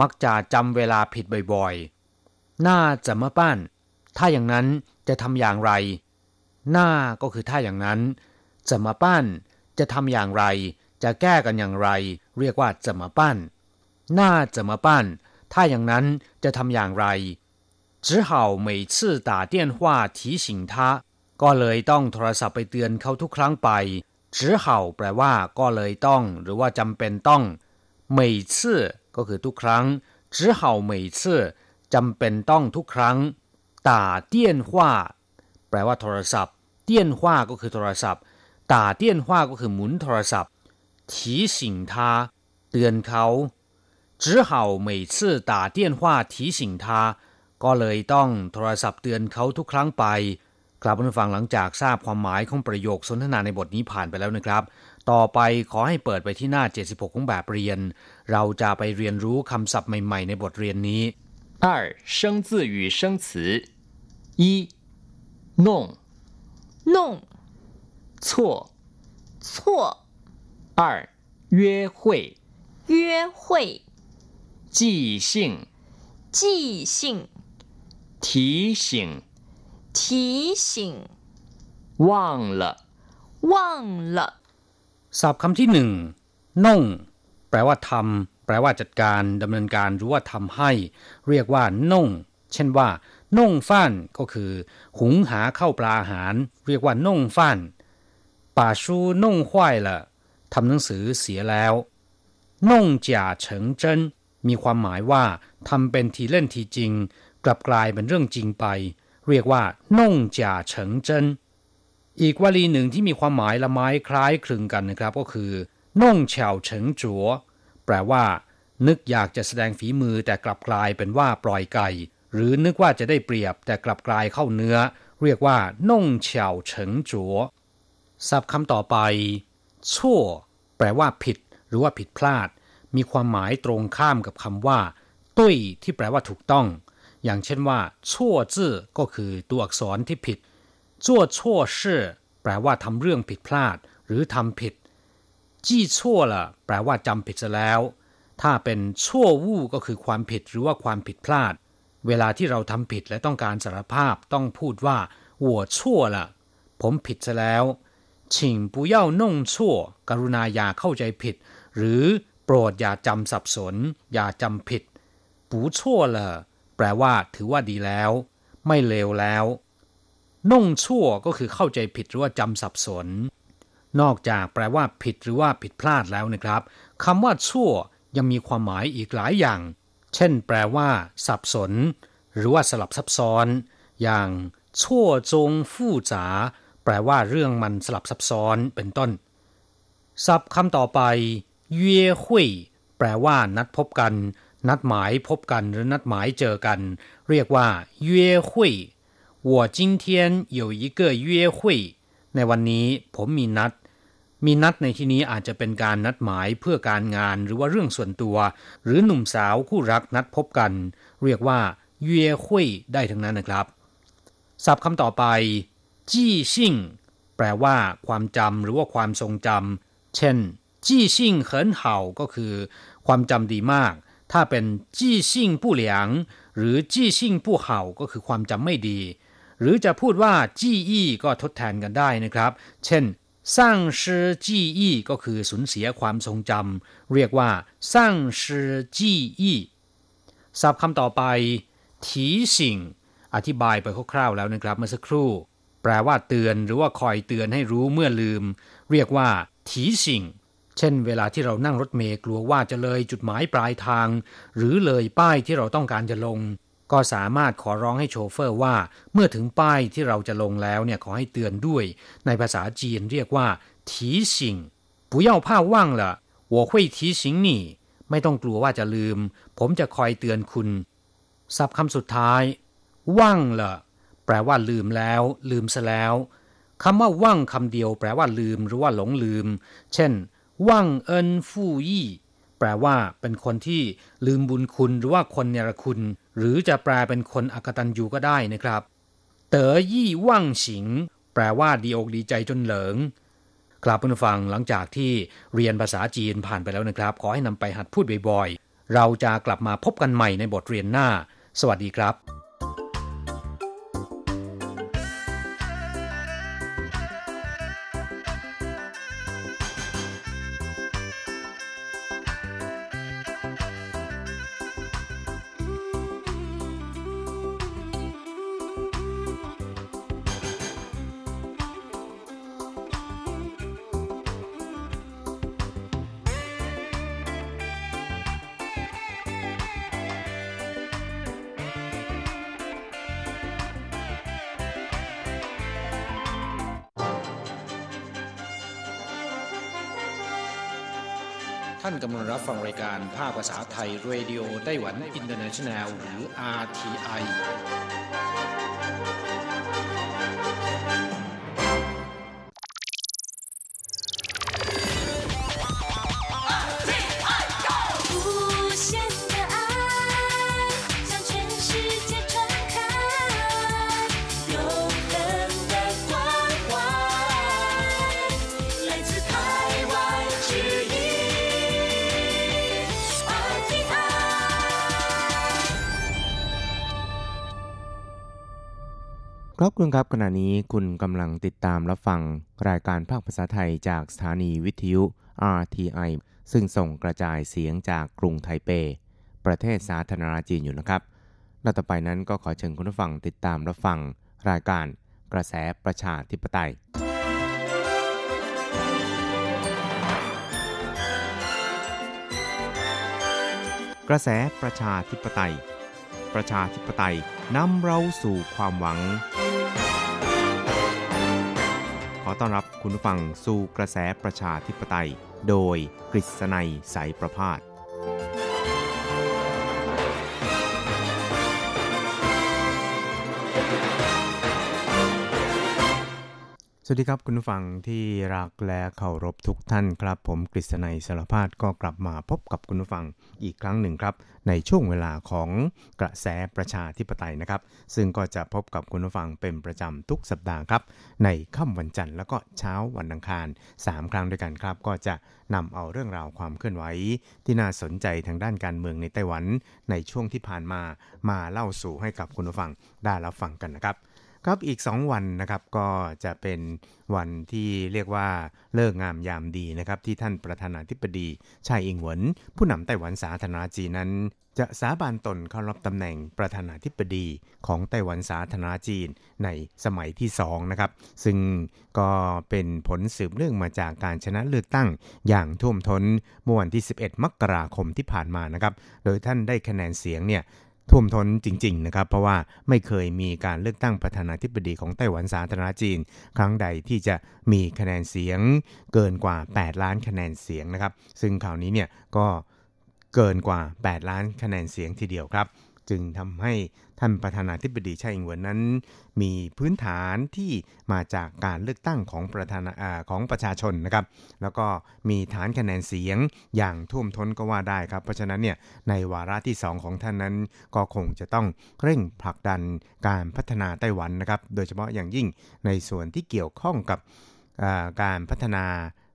มักจะจำเวลาผิดบ่อยๆน่าจะมาป้านถ้าอย่างนั้นจะทำอย่างไรหน้าก็คือถ้าอย่างนั้น จะมาป้านจะทำอย่างไร จะแก้กันอย่างไร เรียกว่าจะมาปั้นหน้าจะมาปั้นถ้าอย่างนั้นจะทำอย่างไร 只好每次打电话提醒他ก็เลยต้องโทรศัพท์ไปเตือนเขาทุกครั้งไป只好แปลว่า ก็เลยต้อง หรือว่าจำเป็นต้อง每次ก็คือทุกครั้ง只好每次จำเป็นต้องทุกครั้ง打电话แปลว่าโทรศัพท์เตี้ยนว่าก็คือโทรศัพท์打电话ก็คือหมุนโทรศัพท์提醒他เตือนเขา只好每次打电话提醒他 ก็เลยต้องโทรศัพท์เตือนเขาทุกครั้งไปกลับมาฟังหลังจากทราบความหมายของประโยคสนทนาในบทนี้ผ่านไปแล้วนะครับ ต่อไปขอให้เปิดไปที่หน้า 76 ของแบบเรียน เราจะไปเรียนรู้คำศัพท์ใหม่ๆ ในบทเรียนนี้ 二生字与生词一弄弄错错二约会约会即兴即兴 提醒提醒忘了忘了 ศัพท์คำที่หนึ่งน่ง แปลว่าทำแปลว่าจัดการดำเนินการหรือว่าทำให้ เรียกว่าน่ง เช่นว่าน่งฟ้านก็คือ หุงหาเข้าวปลาอาหาร เรียกว่าน่งฟ้านป่าชูน่งห้วยละทำหนังสือเสียแล้วน่งจ่าเฉิงเจิ้นมีความหมายว่าทำเป็นทีเล่นทีจริง กลับกลายเป็นเรื่องจริงไป เรียกว่าน่งจ่าเฉิงเจิ้นอีกวลีหนึ่งที่มีความหมายละไม้คล้ายคลึงกันนะครับ ก็คือน่งเฉาเฉิงจัวแปลว่า นึกอยากจะแสดงฝีมือแต่กลับกลายเป็นว่าปล่อยไก่ หรือนึกว่าจะได้เปรียบแต่กลับกลายเข้าเนื้อ เรียกว่าน่งเฉาเฉิงจัวศัพท์คำต่อไปชั่วแปลว่าผิด หรือว่าผิดพลาด มีความหมายตรงข้ามกับคำว่า ตุ้ยที่แปลว่าถูกต้อง อย่างเช่นว่าชั่วจื้อก็คือตัวอักษรที่ผิดชั่วชั่วชื่อแปลว่าทำเรื่องผิดพลาด หรือทำผิด จี้ชั่วละแปลว่าจำผิดซะแล้ว ถ้าเป็นชั่ววู้ก็คือความผิดหรือว่าความผิดพลาด เวลาที่เราทำผิดและต้องการสารภาพต้องพูดว่าหัวชั่วละผมผิดซะแล้วชิงปุย่านงชั่ว กรุณาอย่าเข้าใจผิด หรือโปรดอย่าจำสับสน อย่าจำผิดปูชั่วละ แปลว่าถือว่าดีแล้ว ไม่เลวแล้ว น่งชั่วก็คือเข้าใจผิดหรือว่าจำสับสน นอกจากแปลว่าผิดหรือว่าผิดพลาดแล้วนะครับคำว่าชั่วยังมีความหมายอีกหลายอย่าง เช่น แปลว่า สับสน หรือว่าสลับซับซ้อน อย่างชั่วจงฟู่จ๋าแปลว่าเรื่องมันสลับซับซ้อนเป็นต้นศัพท์คำต่อไปเย่หุยแปลว่านัดพบกัน นัดหมายพบกันหรือนัดหมายเจอกัน เรียกว่าเย่หุย我今天有一个约会ในวันนี้ผมมีนัด มีนัดในที่นี้อาจจะเป็นการนัดหมายเพื่อการงานหรือว่าเรื่องส่วนตัว หรือหนุ่มสาวคู่รักนัดพบกัน เรียกว่าเย่หุยได้ทั้งนั้นนะครับ ศัพท์คำต่อไป จี้ซิ่งแปลว่า ความจำหรือว่าความทรงจำเช่น จี้ซิ่งเหินเห่าก็คือ ความจำดีมาก ถ้าเป็นจี้ซิ่งผู้เหลียง หรือจี้ซิ่งผู้เห่าก็คือความจำไม่ดี หรือจะพูดว่าจี้อี้ก็ทดแทนกันได้นะครับ เช่นสร้างชื่อจี้อี้ก็คือสูญเสียความทรงจำเรียกว่าสร้างชื่อจี้อี้ศัพท์คำต่อไปทีสิงอธิบายไปคร่าวๆแล้วนะครับ เมื่อสักครู่ แปลว่าเตือนหรือว่าคอยเตือนให้รู้เมื่อลืม เรียกว่าทีสิง เช่น เวลาที่เรานั่งรถเมล์กลัวว่าจะเลยจุดหมายปลายทาง หรือเลยป้ายที่เราต้องการจะลง ก็สามารถขอร้องให้โชเฟอร์ว่า เมื่อถึงป้ายที่เราจะลงแล้วเนี่ยขอให้เตือนด้วย ในภาษาจีนเรียกว่าทีสิง不要怕忘了我会提醒你ไม่ต้องกลัวว่าจะลืม ผมจะคอยเตือนคุณ ศัพท์คำสุดท้าย ว่างละแปลว่าลืมแล้ว ลืมซะแล้วคำว่าว่างคำเดียวแปลว่าลืมหรือว่าหลงลืม เช่น ว่างเอินฟู่ยี่แปลว่าเป็นคนที่ลืมบุญคุณหรือว่าคนเนรคุณ หรือจะแปลเป็นคนอกตัญญูก็ได้นะครับ เต๋อยี่ว่างสิง แปลว่าดีอกดีใจจนเหลิงกลับมาฟังหลังจากที่เรียนภาษาจีนผ่านไปแล้วนะครับ ขอให้นำไปหัดพูดบ่อยๆ เราจะกลับมาพบกันใหม่ในบทเรียนหน้า สวัสดีครับ ภาคภาษาไทยเรดิโอไต้หวันอินเตอร์เนชันแนลหรือ RTI ครับคุณครับขณะนี้คุณกำลังติดตามรับฟังรายการภาคภาษาไทยจากสถานีวิทยุ RTI ซึ่งส่งกระจายเสียงจากกรุงไทเป ประเทศสาธารณรัฐจีนอยู่นะครับและต่อไปนั้นก็ขอเชิญคุณผู้ฟังติดตามรับฟังรายการกระแสประชาธิปไตย กระแสประชาธิปไตย ประชาธิปไตยนำเราสู่ความหวัง อต้อนรับคุณผู้ฟังสู่กระแสประชาธิปไตย โดยกฤษณัยสายประพาส สวัสดีครับคุณผู้ฟังที่รักและเคารพทุกท่านครับ ผมกฤษณัยสารพาดก็กลับมาพบกับคุณผู้ฟังอีกครั้งหนึ่งครับ ในช่วงเวลาของกระแสประชาธิปไตยนะครับ ซึ่งก็จะพบกับคุณผู้ฟังเป็นประจำทุกสัปดาห์ครับ ในค่ำวันจันทร์แล้วก็เช้าวันอังคาร 3 ครั้งด้วยกันครับ ก็จะนำเอาเรื่องราวความเคลื่อนไหวที่น่าสนใจทางด้านการเมืองในไต้หวัน ในช่วงที่ผ่านมามาเล่าสู่ให้กับคุณผู้ฟังได้รับฟังกันนะครับ ครับอีก 2 วันนะครับก็จะเป็นวันที่เรียกว่าเลิกงามยามดีนะครับที่ท่านประธานาธิบดีชายอิงเหวินผู้นำไต้หวันสาธารณจีนนั้น จะสาบานตนเข้ารับตำแหน่งประธานาธิบดีของไต้หวันสาธารณจีนในสมัยที่2นะครับซึ่งก็เป็นผลสืบเนื่องมาจากการชนะเลือกตั้งอย่างท่วมท้นเมื่อวันที่ 11 มกราคมที่ผ่านมานะครับโดยท่านได้คะแนนเสียงเนี่ย ท่วมท้นจริง ๆ นะครับ เพราะว่าไม่เคยมีการเลือกตั้งประธานาธิบดีของไต้หวันสาธารณจีน ครั้งใดที่จะมีคะแนนเสียงเกินกว่า 8 ล้านคะแนนเสียงนะครับ ซึ่งคราวนี้เนี่ยก็เกินกว่า 8 ล้านคะแนนเสียงทีเดียวครับ จึงทำให้ ท่านประธานาธิบดีช่อิงเหวินนั้น มีพื้นฐานที่มาจากการเลือกตั้งของประธานาอของประชาชนนะครับ แล้วก็มีฐานคะแนนเสียงอย่างท่วมท้นก็ว่าได้ครับ เพราะฉะนั้นเนี่ยในวาระที่ 2 ของท่านนั้น ก็คงจะต้องเร่งผลักดันการพัฒนาไต้หวันนะครับ โดยเฉพาะอย่างยิ่งในส่วนที่เกี่ยวข้องกับการพัฒนา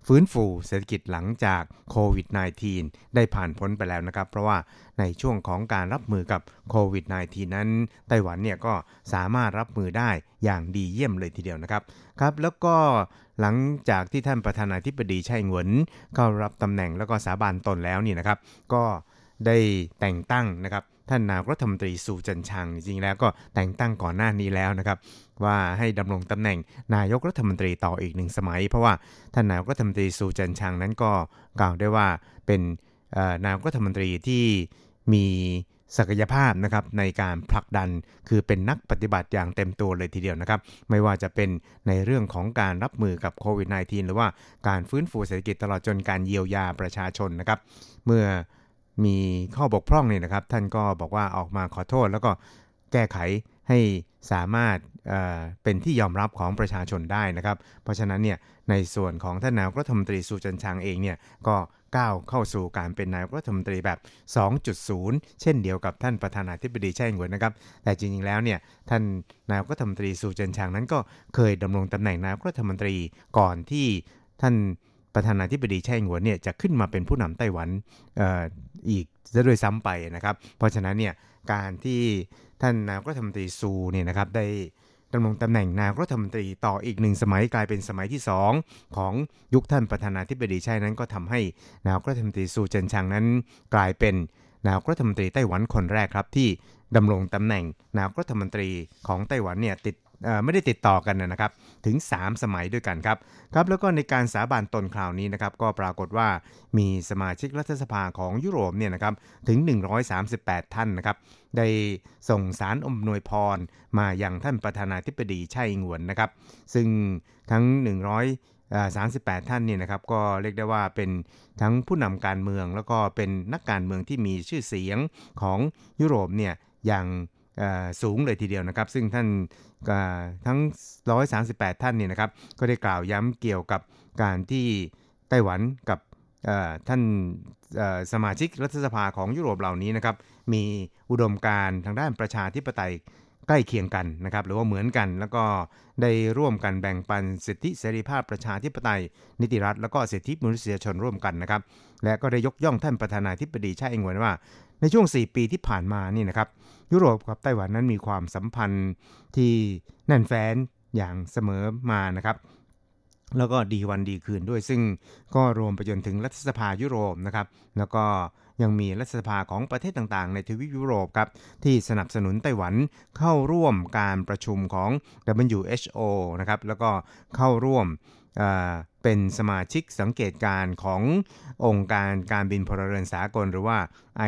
ฟื้นฟูเศรษฐกิจหลังจากโควิด -19 ได้ผ่านพ้นไปแล้วนะครับ เพราะว่าในช่วงของการรับมือกับโควิด -19 นั้น ไต้หวันเนี่ยก็สามารถรับมือได้อย่างดีเยี่ยมเลยทีเดียวนะครับครับ แล้วก็หลังจากที่ท่านประธานาธิบดีไช่เหวินเข้ารับตำแหน่งแล้วก็สาบานตนแล้วนี่นะครับ ก็ได้แต่งตั้งนะครับ ท่านนายกรัฐมนตรีซูจันชางจริงๆแล้วก็แต่งตั้งก่อนหน้านี้แล้วนะครับ ว่าให้ดำรงตำแหน่งนายกรัฐมนตรีต่ออีกหนึ่งสมัย เพราะว่าท่านนายกรัฐมนตรีซูจันชางนั้นก็กล่าวได้ว่าเป็นนายกรัฐมนตรีที่มีศักยภาพนะครับในการผลักดันคือเป็นนักปฏิบัติอย่างเต็มตัวเลยทีเดียวนะครับ ไม่ว่าจะเป็นในเรื่องของการรับมือกับโควิด -19 หรือว่าการฟื้นฟูเศรษฐกิจตลอดจนการเยียวยาประชาชนนะครับ เมื่อ มีข้อบกพร่องเนี่ยนะครับ ท่านก็บอกว่าออกมาขอโทษ แล้วก็แก้ไขให้สามารถเเป็นที่ยอมรับของประชาชนได้นะครับ เพราะฉะนั้นเนี่ยในส่วนของท่านนายกรัฐมนตรีสุจันชางเองเนี่ยก็ก้าวเข้าสู่การเป็นนายกรัฐมนตรีแบบ 2.0 เช่นเดียวกับท่านประธานาธิบดีไช่งเหวินนะครับ แต่จริงๆแล้วเนี่ยท่านนายกรัฐมนตรีสุจันชางนั้นก็เคยดำรงตำแหน่งนายกรัฐมนตรีก่อนที่ท่าน ประธานาธิบดีไช่งเหวินเนี่ยจะขึ้นมาเป็นผู้นำไต้หวันออีกซะด้วยซ้ำไปนะครับ เพราะฉะนั้นเนี่ยการที่ท่านนายกรัฐมนตรีซูเนี่ยนะครับได้ดำรงตำแหน่งนายกรัฐมนตรีต่ออีกหนึ่งสมัยกลายเป็นสมัยที่ 2 ของยุคท่านประธานาธิบดีไช่นั้นก็ทำให้นายกรัฐมนตรีซูเจินชางนั้น กลายเป็นนายกรัฐมนตรีไต้หวันคนแรกครับที่ดำรงตำแหน่งนายกรัฐมนตรีของไต้หวันเนี่ยติด ไม่ได้ติดต่อกันนะครับถึง 3 สมัยด้วยกันครับครับ แล้วก็ในการสาบานตนคราวนี้นะครับก็ปรากฏว่ามีสมาชิกรัฐสภาของยุโรปเนี่ยนะครับถึง 138 ท่านนะครับได้ส่งสารอมนวยพรมายังท่านประธานาธิบดีไช่อิงหวนนะครับ ซึ่งทั้ง 100 38 ท่านเนี่ยนะครับก็เรียกได้ว่าเป็นทั้งผู้นำการเมือง แล้วก็เป็นนักการเมืองที่มีชื่อเสียงของยุโรปเนี่ยอย่างสูงเลยทีเดียวนะครับ ซึ่งท่าน ทั้ง 138 ท่านเนี่ยนะครับ ก็ได้กล่าวย้ำเกี่ยวกับการที่ไต้หวันกับท่านสมาชิกรัฐสภาของยุโรปเหล่านี้นะครับ มีอุดมการทางด้านประชาธิปไตยใกล้เคียงกันนะครับ หรือว่าเหมือนกัน แล้วก็ได้ร่วมกันแบ่งปันสิทธิเสรีภาพประชาธิปไตย นิติรัฐ แล้วก็สิทธิมนุษยชนร่วมกันนะครับ และก็ได้ยกย่องท่านประธานาธิบดีชาเองเวนว่า ในช่วง 4 ปีที่ผ่านมานี่นะครับ ยุโรปกับไต้หวันนั้นมีความสัมพันธ์ที่แน่นแฟ้นอย่างเสมอมานะครับ แล้วก็ดีวันดีคืนด้วย ซึ่งก็รวมไปจนถึงรัฐสภายุโรปนะครับ แล้วก็ยังมีรัฐสภาของประเทศต่างๆ ในทวีปยุโรปครับที่สนับสนุนไต้หวันเข้าร่วมการประชุมของ WHO นะครับแล้วก็เข้าร่วม เป็นสมาชิกสังเกตการณ์ขององค์การการบินพลเรือนสากลหรือว่า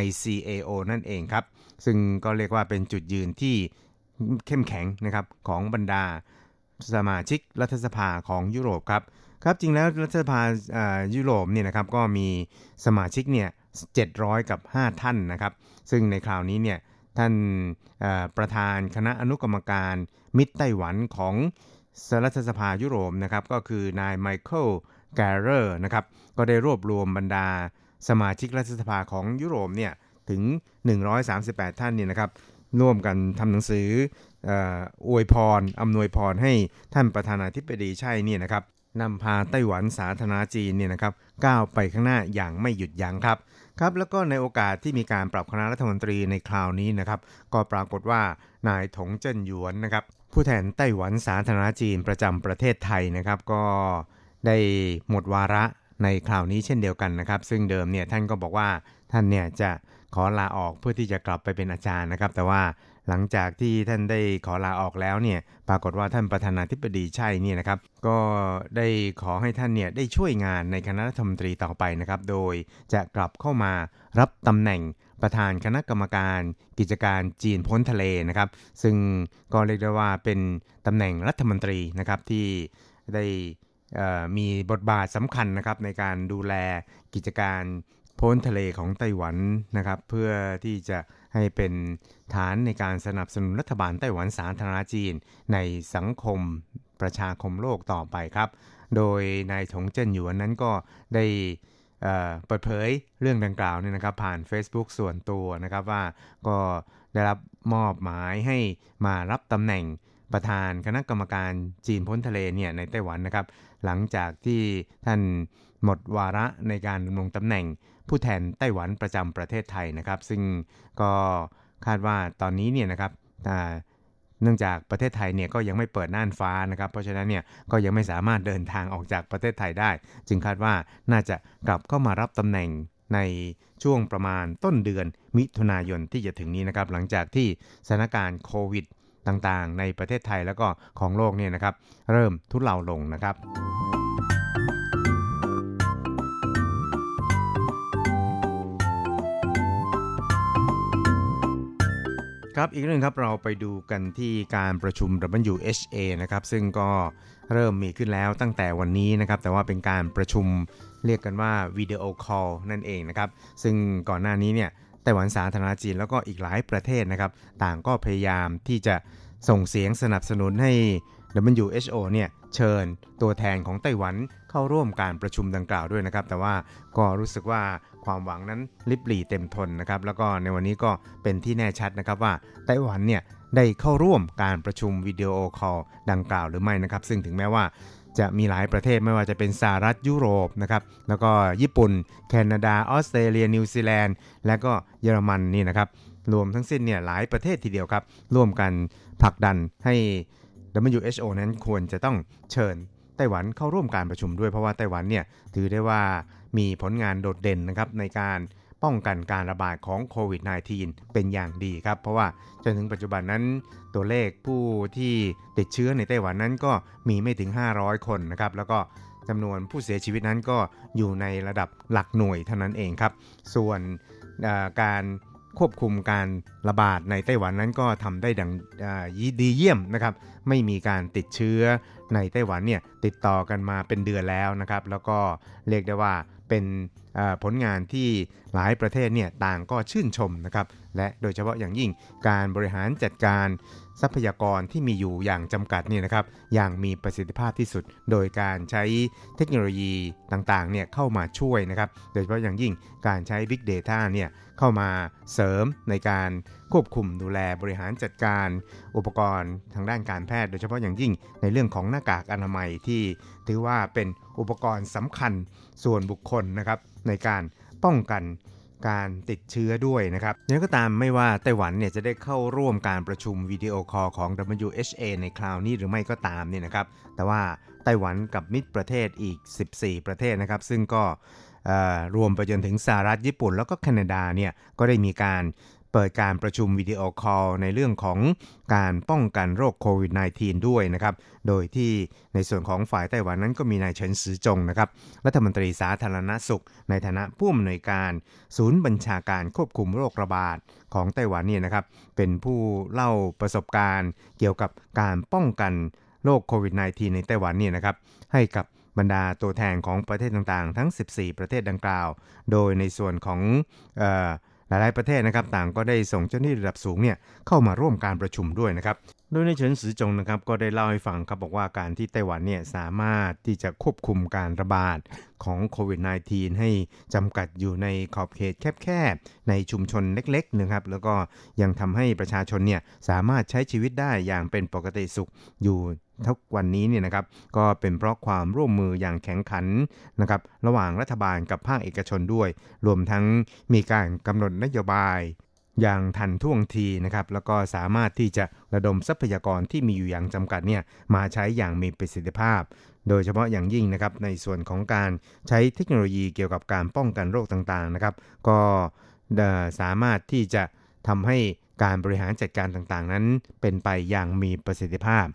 ICAO นั่นเองครับ ซึ่งก็เรียกว่าเป็นจุดยืนที่เข้มแข็งนะครับของบรรดาสมาชิกรัฐสภาของยุโรปครับครับจริงแล้วรัฐสภาเอ่อยุโรปเนี่ยนะครับก็มีสมาชิกเนี่ย700 กับ 5 ท่านนะครับ ซึ่งในคราวนี้เนี่ยท่านประธานคณะอนุกรรมการมิตรไต้หวันของ รัฐสภายุโรปนะครับก็คือนายไมเคิลแกเรอร์นะครับก็ได้รวบรวมบรรดาสมาชิกรัฐสภาของยุโรปเนี่ยถึง 138 ท่านเนี่ยนะครับร่วมกันทำหนังสือเอ่ออวยพรอำนวยพรให้ท่านประธานาธิบดีใช่เนี่ยนะครับนำพาไต้หวันสาธารณจีนเนี่ยนะครับก้าวไปข้างหน้าอย่างไม่หยุดยั้งครับครับแล้วก็ในโอกาสที่มีการปรับคณะรัฐมนตรีในคราวนี้นะครับก็ปรากฏว่านายถงเจิ้นหยวนนะครับ ผู้แทนไต้หวันสาธารณจีนประจำประเทศไทยนะครับ ก็ได้หมดวาระในคราวนี้เช่นเดียวกันนะครับ ซึ่งเดิมเนี่ยท่านก็บอกว่าท่านเนี่ยจะขอลาออกเพื่อที่จะกลับไปเป็นอาจารย์นะครับ แต่ว่าหลังจากที่ท่านได้ขอลาออกแล้วเนี่ยปรากฏว่าท่านประธานาธิบดีใช่เนี่ยนะครับ ก็ได้ขอให้ท่านเนี่ยได้ช่วยงานในคณะรัฐมนตรีต่อไปนะครับ โดยจะกลับเข้ามารับตำแหน่ง ประธานคณะกรรมการกิจการจีนพ้นทะเลนะครับ ซึ่งก็เรียกได้ว่าเป็นตำแหน่งรัฐมนตรีนะครับที่ได้มีบทบาทสำคัญนะครับในการดูแลกิจการพ้นทะเลของไต้หวันนะครับ เพื่อที่จะให้เป็นฐานในการสนับสนุนรัฐบาลไต้หวันสาธารณจีน ในสังคมประชาคมโลกต่อไปครับ โดยนายถงเจิ้นหยวนนั้นก็ได้ เเปิดเผยเรื่องดังกล่าวเนี่ยนะครับผ่าน Facebook ส่วนตัวนะครับว่าก็ได้รับมอบหมายให้มารับตำแหน่งประธานคณะกรรมการจีนพ้นทะเลเนี่ยในไต้หวันนะครับ หลังจากที่ท่านหมดวาระในการดำรงตำแหน่งผู้แทนไต้หวันประจำประเทศไทยนะครับ ซึ่งก็คาดว่าตอนนี้เนี่ยนะครับ เนื่องจากประเทศไทยเนี่ยก็ยังไม่เปิดน่านฟ้านะครับ เพราะฉะนั้นเนี่ยก็ยังไม่สามารถเดินทางออกจากประเทศไทยได้ จึงคาดว่าน่าจะกลับเข้ามารับตำแหน่งในช่วงประมาณต้นเดือนมิถุนายนที่จะถึงนี้นะครับ หลังจากที่สถานการณ์โควิดต่างๆ ในประเทศไทยแล้วก็ของโลกเนี่ยนะครับ เริ่มทุเลาลงนะครับ ครับอีกเรื่องครับเราไปดูกันที่การประชุม WHA นะครับซึ่งก็เริ่มมีขึ้นแล้วตั้งแต่วันนี้นะครับแต่ว่าเป็นการประชุมเรียกกันว่าวิดีโอคอลนั่นเองนะครับซึ่งก่อนหน้านี้เนี่ยไต้หวันสาธารณจีนแล้วก็อีกหลายประเทศนะครับต่างก็พยายามที่จะส่งเสียงสนับสนุนให้ WHO เนี่ยเชิญตัวแทนของไต้หวันเข้าร่วมการประชุมดังกล่าวด้วยนะครับ แต่ว่าก็รู้สึกว่า ความหวังนั้นลิบหลี่เต็มทนนะครับ แล้วก็ในวันนี้ก็เป็นที่แน่ชัดนะครับว่าไต้หวันเนี่ยได้เข้าร่วมการประชุมวิดีโอคอลดังกล่าวหรือไม่นะครับ ซึ่งถึงแม้ว่าจะมีหลายประเทศไม่ว่าจะเป็นสหรัฐยุโรปนะครับแล้วก็ญี่ปุ่น แคนาดา ออสเตรเลีย นิวซีแลนด์ และก็เยอรมันนี่นะครับ รวมทั้งสิ้นเนี่ยหลายประเทศทีเดียวครับ ร่วมกันผลักดันให้ WHO นั้นควรจะต้องเชิญไต้หวันเข้าร่วมการประชุมด้วยเพราะว่าไต้หวันเนี่ยถือได้ว่า มีผลงานโดดเด่นนะครับในการป้องกันการระบาดของโควิด -19 เป็นอย่างดีครับ เพราะว่าจนถึงปัจจุบันนั้นตัวเลขผู้ที่ติดเชื้อในไต้หวันนั้นก็มีไม่ถึง 500 คนนะครับ แล้วก็จำนวนผู้เสียชีวิตนั้นก็อยู่ในระดับหลักหน่วยเท่านั้นเองครับ ส่วนการควบคุมการระบาดในไต้หวันนั้นก็ทำได้ดังอ่าดีเยี่ยมนะครับ ไม่มีการติดเชื้อในไต้หวันเนี่ยติดต่อกันมาเป็นเดือนแล้วนะครับ แล้วก็เรียกได้ว่าเป็นผลงานที่หลายประเทศเนี่ยต่างก็ชื่นชมนะครับ และโดยเฉพาะอย่างยิ่งการบริหารจัดการ ทรัพยากรที่มีอยู่อย่างจำกัดเนี่ยนะครับอย่างมีประสิทธิภาพที่สุด โดยการใช้เทคโนโลยีต่างๆเนี่ยเข้ามาช่วยนะครับ โดยเฉพาะอย่างยิ่งการใช้ Big Data เนี่ยเข้ามาเสริมในการควบคุมดูแลบริหารจัดการ อุปกรณ์ทางด้านการแพทย์ โดยเฉพาะอย่างยิ่งในเรื่องของหน้ากากอนามัยที่ถือว่าเป็นอุปกรณ์สำคัญส่วนบุคคลนะครับในการป้องกัน การติดเชื้อด้วยนะครับยังก็ตามไม่ว่าไต้หวันเนี่ยจะได้เข้าร่วมการประชุมวิดีโอคอลของ WHA ในคราวนี้หรือไม่ก็ตามเนี่ยนะครับ แต่ว่าไต้หวันกับมิตรประเทศอีก 14 ประเทศนะครับ ซึ่งก็รวมไปจนถึงสหรัฐญี่ปุ่น แล้วก็แคนาดาเนี่ยก็ได้มีการ เปิดการประชุมวิดีโอคอลในเรื่องของการป้องกันโรคโควิด -19 ด้วยนะครับ โดยที่ในส่วนของฝ่ายไต้หวันนั้นก็มีนายเฉินซือจงนะครับ รัฐมนตรีสาธารณสุข ในฐานะผู้อำนวยการ ศูนย์บัญชาการควบคุมโรคระบาดของไต้หวันเนี่ยนะครับ เป็นผู้เล่าประสบการณ์เกี่ยวกับการป้องกันโรคโควิด -19 ในไต้หวันเนี่ยนะครับ ให้กับบรรดาตัวแทนของประเทศต่างๆ ทั้ง 14 ประเทศดังกล่าว โดยในส่วนของ หลายๆประเทศนะครับต่างก็ได้ส่งเจ้าหน้าที่ระดับสูงเนี่ยเข้ามาร่วมการประชุมด้วยนะครับ โดยในเฉินซือจงนะครับก็ได้เล่าให้ฟังครับบอกว่าการที่ไต้หวันเนี่ยสามารถที่จะควบคุมการระบาดของโควิด -19 ให้จำกัดอยู่ในขอบเขตแคบๆ ในชุมชนเล็กๆนะครับแล้วก็ยังทำให้ประชาชนเนี่ยสามารถใช้ชีวิตได้อย่างเป็นปกติสุขอยู่ทุกวันนี้เนี่ยนะครับก็เป็นเพราะความร่วมมืออย่างแข็งขันนะครับระหว่างรัฐบาลกับภาคเอกชนด้วย รวมทั้งมีการกำหนดนโยบาย อย่างทันท่วงทีนะครับแล้วก็สามารถที่จะระดมทรัพยากรที่มีอยู่อย่างจำกัดเนี่ยมาใช้อย่างมีประสิทธิภาพ โดยเฉพาะอย่างยิ่งนะครับในส่วนของการใช้เทคโนโลยีเกี่ยวกับการป้องกันโรคต่างๆนะครับ ก็สามารถที่จะทำให้การบริหารจัดการต่างๆ นั้นเป็นไปอย่างมีประสิทธิภาพ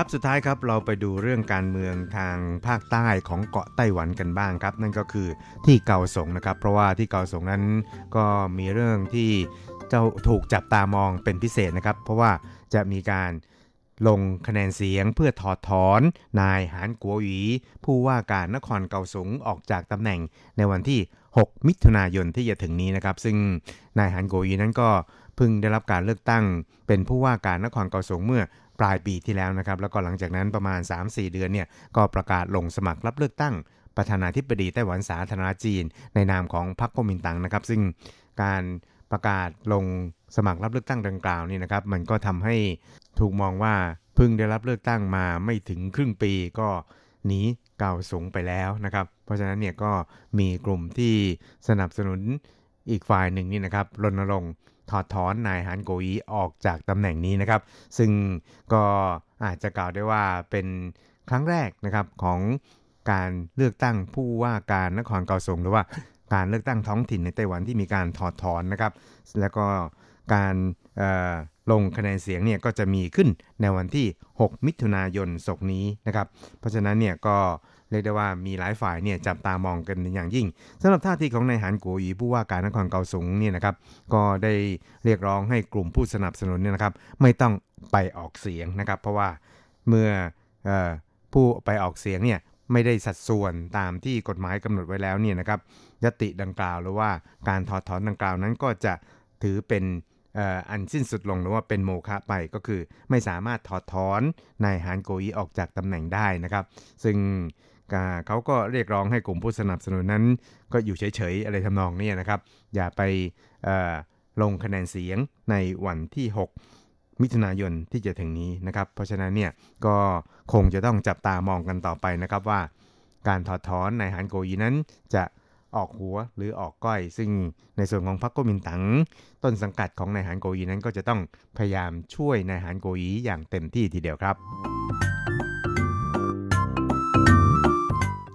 ครับสุดท้ายครับเราไปดูเรื่องการเมืองทางภาคใต้ของเกาะไต้หวันกันบ้างครับ นั่นก็คือที่เกาสงนะครับ เพราะว่าที่เกาสงนั้นก็มีเรื่องที่เจ้าถูกจับตามองเป็นพิเศษนะครับ เพราะว่าจะมีการลงคะแนนเสียงเพื่อถอดถอนนายหานกัวหวี ผู้ว่าการนครเกาสงออกจากตำแหน่งในวันที่ 6 มิถุนายนที่จะถึงนี้นะครับ ซึ่งนายหานกัวหวีนั้นก็เพิ่งได้รับการเลือกตั้งเป็นผู้ว่าการนครเกาสงเมื่อ ปลายปีที่แล้วนะครับ แล้วก็หลังจากนั้นประมาณ 3-4 เดือนเนี่ยก็ประกาศลงสมัครรับเลือกตั้ง ประธานาธิบดีไต้หวันสาธารณจีน ในนามของพรรคก๊กมินตั๋งนะครับ ซึ่งการประกาศลงสมัครรับเลือกตั้งดังกล่าวนี่นะครับ มันก็ทำให้ถูกมองว่าเพิ่งได้รับเลือกตั้งมาไม่ถึงครึ่งปีก็หนีเก่าสูงไปแล้วนะครับ เพราะฉะนั้นเนี่ยก็มีกลุ่มที่สนับสนุนอีกฝ่ายหนึ่งนี่นะครับรณรงค์ ถอดถอนนายฮันโกอีออกจากตำแหน่งนี้นะครับ ซึ่งก็อาจจะกล่าวได้ว่าเป็นครั้งแรกนะครับของการเลือกตั้งผู้ว่าการนครเกาสงหรือว่าการเลือกตั้งท้องถิ่นในไต้หวันที่มีการถอดถอนนะครับ แล้วก็การลงคะแนนเสียงเนี่ยก็จะมีขึ้นในวันที่ 6 มิถุนายนศกนี้นะครับ เพราะฉะนั้นเนี่ยก็ เรียกได้ว่ามีหลายฝ่ายเนี่ยจับตามองกันอย่างยิ่งสำหรับท่าทีของนายหันกัวอีผู้ว่าการนครเกาสงเนี่ยนะครับก็ได้เรียกร้องให้กลุ่มผู้สนับสนุนเนี่ยนะครับไม่ต้องไปออกเสียงนะครับ เพราะว่าเมื่ออผู้ไปออกเสียงเนี่ยไม่ได้สัดส่วนตามที่กฎหมายกำหนดไว้แล้วเนี่ยนะครับยติดังกล่าวหรือว่าการถอดถอนดังกล่าวนั้นก็จะถือเป็นอันสิ้นสุดลงหรือว่าเป็นโมฆะไปก็คือ ไม่สามารถถอดถอนนายฮานโกอีออกจากตำแหน่งได้นะครับ ซึ่ง เขาก็เรียกร้องให้กลุ่มผู้สนับสนุนนั้น ก็อยู่เฉยๆอะไรทำนองนี้นะครับ อย่าไปลงคะแนนเสียงในวันที่ 6 มิถุนายนที่จะถึงนี้นะครับ เพราะฉะนั้นเนี่ยก็คงจะต้องจับตามองกันต่อไปนะครับว่า การถอดถอนนายฮันโกยีนั้นจะออกหัวหรือออกก้อย ซึ่งในส่วนของพรรคกมินตั๋งต้นสังกัดของนายฮันโกยีนั้นก็จะต้องพยายามช่วยนายฮันโกยีอย่างเต็มที่ทีเดียวครับ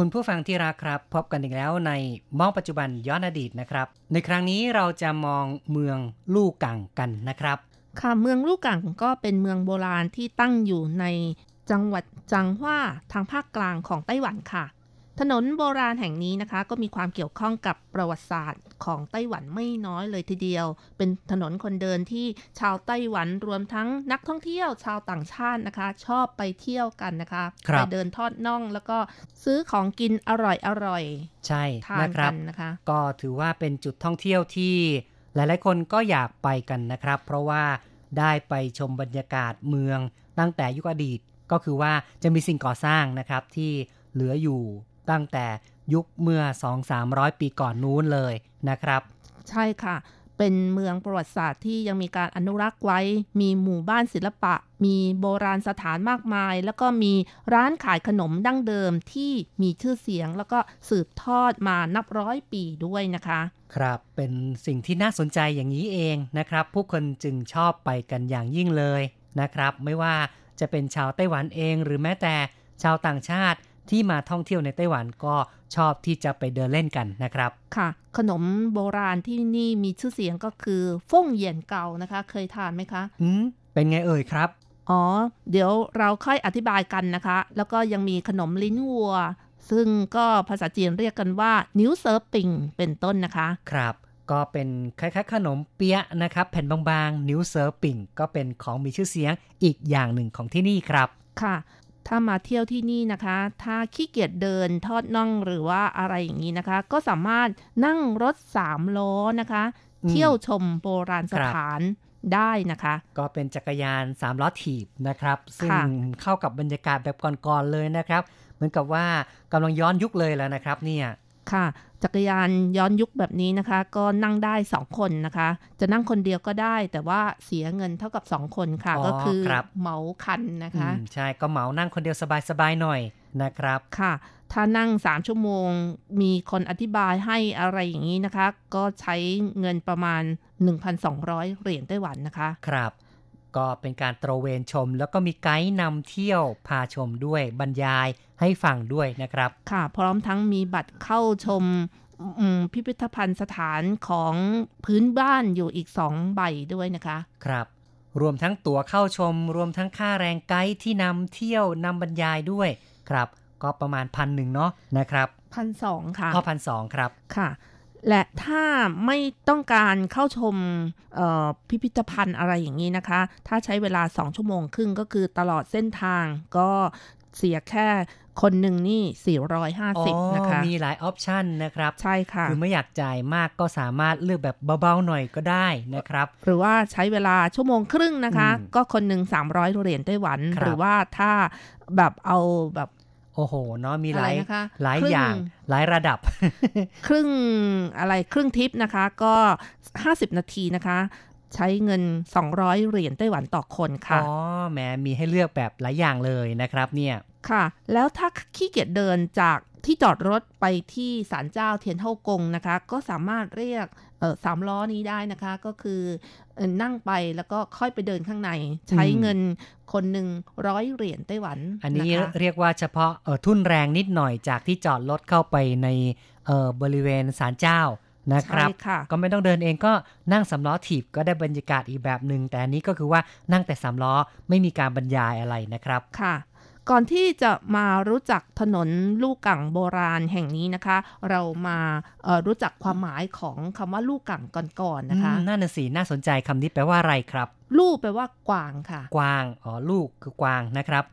คุณผู้ฟังที่รักครับ พบกันอีกแล้วในมองปัจจุบันย้อนอดีตนะครับ ในครั้งนี้เราจะมองเมืองลู่กังกันนะครับ ค่ะเมืองลู่กังก็เป็นเมืองโบราณที่ตั้งอยู่ในจังหวัดจังหว้าทางภาคกลางของไต้หวันค่ะ ถนนโบราณแห่งนี้นะคะก็มีความเกี่ยวข้องกับประวัติศาสตร์ของไต้หวันไม่น้อยเลยทีเดียว เป็นถนนคนเดินที่ชาวไต้หวันรวมทั้งนักท่องเที่ยวชาวต่างชาตินะคะ ชอบไปเที่ยวกันนะคะครับไปเดินทอดน่องแล้วก็ซื้อของกินอร่อยอร่อยใช่ๆทานนะครักับนนะคะ ก็ถือว่าเป็นจุดท่องเที่ยวที่หลายๆคนก็อยากไปกันนะครับ เพราะว่าได้ไปชมบรรยากาศเมืองตั้งแต่ยุคอดีตก็คือว่าจะมีสิ่งก่อสร้างนะครับที่เหลืออยู่ ตั้งแต่ยุคเมื่อ 2-300 ปีก่อนนู้นเลยนะครับ ใช่ค่ะ เป็นเมืองประวัติศาสตร์ที่ยังมีการอนุรักษ์ไว้ มีหมู่บ้านศิลปะ มีโบราณสถานมากมาย แล้วก็มีร้านขายขนมดั้งเดิมที่มีชื่อเสียง แล้วก็สืบทอดมานับร้อยปีด้วยนะคะ ครับเป็นสิ่งที่น่าสนใจอย่างนี้เองนะครับ ผู้คนจึงชอบไปกันอย่างยิ่งเลยนะครับ ไม่ว่าจะเป็นชาวไต้หวันเองหรือแม้แต่ชาวต่างชาติ ที่มาท่องเที่ยวในไต้หวันก็ชอบที่จะไปเดินเล่นกันนะครับ ค่ะ ขนมโบราณที่นี่มีชื่อเสียงก็คือฟงเหยียนเกานะคะ เคยทานไหมคะอืมเป็นไงเอ่ยครับ อ๋อ เดี๋ยวเราค่อยอธิบายกันนะคะ แล้วก็ยังมีขนมลิ้นวัว ซึ่งก็ภาษาจีนเรียกกันว่า นิ้วเซิร์ฟปิงเป็นต้นนะคะ ครับก็เป็นคล้ายๆ ขนมเปี๊ยะนะครับ แผ่นบางๆ นิ้วเซิร์ฟปิ่งก็เป็นของมีชื่อเสียงอีกอย่างหนึ่งของที่นี่ครับ ค่ะ ถ้ามาเที่ยวที่นี่นะคะ ถ้าขี้เกียจเดินทอดน่องหรือว่าอะไรอย่างนี้นะคะ ก็สามารถนั่งรถสามล้อนะคะอืมเที่ยวชมโบราณสถานได้นะคะ ก็เป็นจักรยานสามล้อถีบนะครับ ซึ่งค่ะเข้ากับบรรยากาศแบบก่อนๆเลยนะครับ เหมือนกับว่ากำลังย้อนยุคเลยแล้วนะครับเนี่ย ค่ะ จักรยานย้อนยุคแบบนี้นะคะ ก็นั่งได้ 2 คนนะคะ จะนั่งคนเดียวก็ได้ แต่ว่าเสียเงินเท่ากับ 2 คนค่ะอ๋อก็คือครับเหมาคันนะคะอืมใช่ก็เหมานั่งคนเดียวสบายๆหน่อยนะครับค่ะ ถ้านั่ง 3 ชั่วโมง มีคนอธิบายให้อะไรอย่างนี้นะคะ ก็ใช้เงินประมาณ 1,200 เหรียญไต้หวันนะคะ ครับ ก็เป็นการตระเวนชม แล้วก็มีไกด์นำเที่ยวพาชมด้วยบรรยายให้ฟังด้วยนะครับ ค่ะ พร้อมทั้งมีบัตรเข้าชมอืมพิพิธภัณฑ์สถานของพื้นบ้านอยู่อีก2ใบด้วยนะคะ ครับ รวมทั้งตั๋วเข้าชม รวมทั้งค่าแรงไกด์ที่นำเที่ยวนำบรรยายด้วย ครับ ก็ประมาณพันหนึ่งเนาะนะครับพันสองค่ะข้อพันสองครับ ค่ะ และถ้าไม่ต้องการเข้าชมเอ่อพิพิธภัณฑ์อะไรอย่างนี้นะคะ ถ้าใช้เวลา 2 ชั่วโมงครึ่งก็คือตลอดเส้นทางก็เสียแค่คนหนึ่งนี่ 450 นะคะ มีหลายออปชันนะครับ ใช่ค่ะ คือไม่อยากจ่ายมากก็สามารถเลือกแบบเบาๆหน่อยก็ได้นะครับ หรือว่าใช้เวลาชั่วโมงครึ่งนะคะอืมก็คนหนึ่ง300 เหรียญไต้หวันครับหรือว่าถ้าแบบเอาแบบ โอ้โหเนาะมีหลายอะไรนะคะหลายครึ่งอย่างหลายระดับ ครึ่งอะไรครึ่งทิปนะคะ ก็ 50 นาทีนะคะ ใช้เงิน 200 เหรียญไต้หวันต่อคนค่ะ อ๋อแหมมีให้เลือกแบบหลายอย่างเลยนะครับเนี่ยค่ะ แล้วถ้าขี้เกียจเดินจากที่จอดรถไปที่ศาลเจ้าเทียนเท่ากงนะคะ ก็สามารถเรียกเออ สามล้อนี้ได้นะคะ ก็คือเอ่อนั่งไปแล้วก็ค่อยไปเดินข้างใน ใช้เงินคนหนึ่งร้อยเหรียญไต้หวัน อันนี้ะคะเรียกว่าเฉพาะเอ่อทุนแรงนิดหน่อยจากที่จอดรถเข้าไปในเอ่อบริเวณศาลเจ้านะครับใช่ค่ะก็ไม่ต้องเดินเองก็นั่งสำล้อถีบก็ได้บรรยากาศอีกแบบหนึ่งแต่อันนี้ก็คือว่านั่งแต่สำล้อไม่มีการบรรยายอะไรนะครับค่ะ ก่อนที่จะมารู้จักถนนลูกกังโบราณแห่งนี้นะคะ เรามาเอ่อรู้จักความหมายของคำว่าลูกกังก่อนๆนะคะอืมน่าน่ะสิน่าสนใจคำนี้แปลว่าอะไรครับ ลูกแปลว่ากวางค่ะ กวางอ๋อลูกคือกวางนะครับ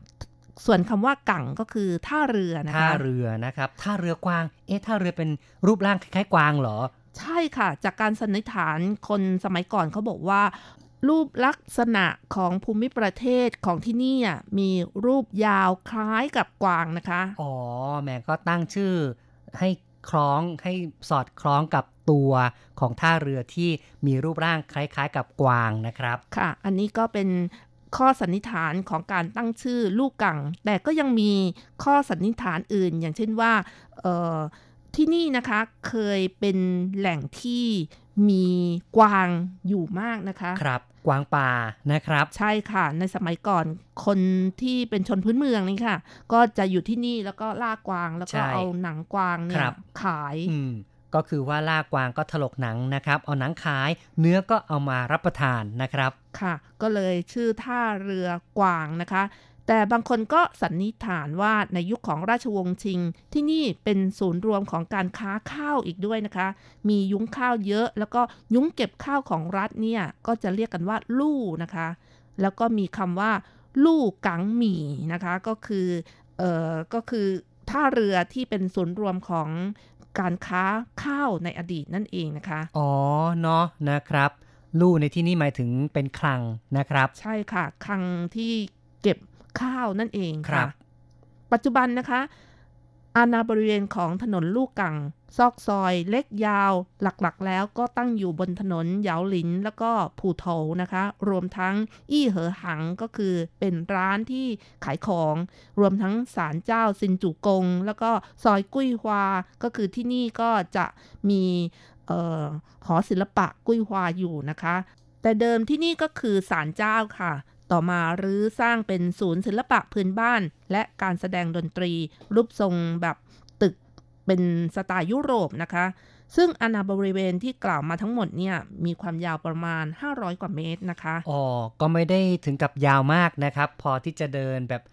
ส่วนคำว่ากังก็คือท่าเรือนะคะท่าเรือนะครับท่าเรือกวาง เอ๊ะท่าเรือเป็นรูปร่างคล้ายๆกวางเหรอ ใช่ค่ะ จากการสันนิษฐานคนสมัยก่อนเขาบอกว่า รูปลักษณะของภูมิประเทศของที่นี่อะมีรูปยาวคล้ายกับกวางนะคะ อ๋อ แม่ก็ตั้งชื่อให้คล้องให้สอดคล้องกับตัวของท่าเรือที่มีรูปร่างคล้ายๆ กับกวางนะครับ ค่ะ อันนี้ก็เป็นข้อสันนิษฐานของการตั้งชื่อลูกกัง แต่ก็ยังมีข้อสันนิษฐานอื่น อย่างเช่นว่าเอ่อที่นี่นะคะเคยเป็นแหล่งที่ มีกวางอยู่มากนะคะ ครับ กวางป่านะครับ ใช่ค่ะ ในสมัยก่อนคนที่เป็นชนพื้นเมืองนี่ค่ะ ก็จะอยู่ที่นี่แล้วก็ล่ากวางแล้วก็ใช่เอาหนังกวางเนี่ครัยบขายอืมก็คือว่าล่ากวางก็ถลกหนังนะครับ เอาหนังขาย เนื้อก็เอามารับประทานนะครับ ค่ะ ก็เลยชื่อท่าเรือกวางนะคะ แต่บางคนก็สันนิษฐานว่าในยุคของราชวงศ์ชิง ที่นี่เป็นศูนย์รวมของการค้าข้าวอีกด้วยนะคะ มียุ้งข้าวเยอะ แล้วก็ยุ้งเก็บข้าวของรัฐเนี่ยก็จะเรียกกันว่าลู่นะคะ แล้วก็มีคำว่า ลู่กังหมี่นะคะ ก็คือเอ่อก็คือท่าเรือที่เป็นศูนย์รวมของการค้าข้าวในอดีตนั่นเองนะคะ อ๋อเนาะนะครับ ลู่ในที่นี่หมายถึงเป็นคลังนะครับ ใช่ค่ะ คลังที่เก็บ ข้าวนั่นเองครัค่ะบปัจจุบันนะคะ อาณาบริเวณของถนนลูกกัง ซอกซอย เล็กยาว หลักๆ แล้วก็ตั้งอยู่บนถนนเหยาหลิน แล้วก็ผูโถนะคะ รวมทั้งอี้เหอหังก็คือเป็นร้านที่ขายของ รวมทั้งศาลเจ้าซินจูกง แล้วก็ซอยกุ้ยฮวา ก็คือที่นี่ก็จะมีเอ่อหอศิลปะกุ้ยฮวาอยู่นะคะ แต่เดิมที่นี่ก็คือศาลเจ้าค่ะ ต่อมารื้อสร้างเป็นศูนย์ศิลปะพื้นบ้าน และการแสดงดนตรี รูปทรงแบบตึกเป็นสไตล์ยุโรปนะคะ ซึ่งอาณาบริเวณที่กล่าวมาทั้งหมดเนี่ยมีความยาวประมาณ 500 กว่าเมตรนะคะ อ๋อ ก็ไม่ได้ถึงกับยาวมากนะครับ พอที่จะเดินแบบ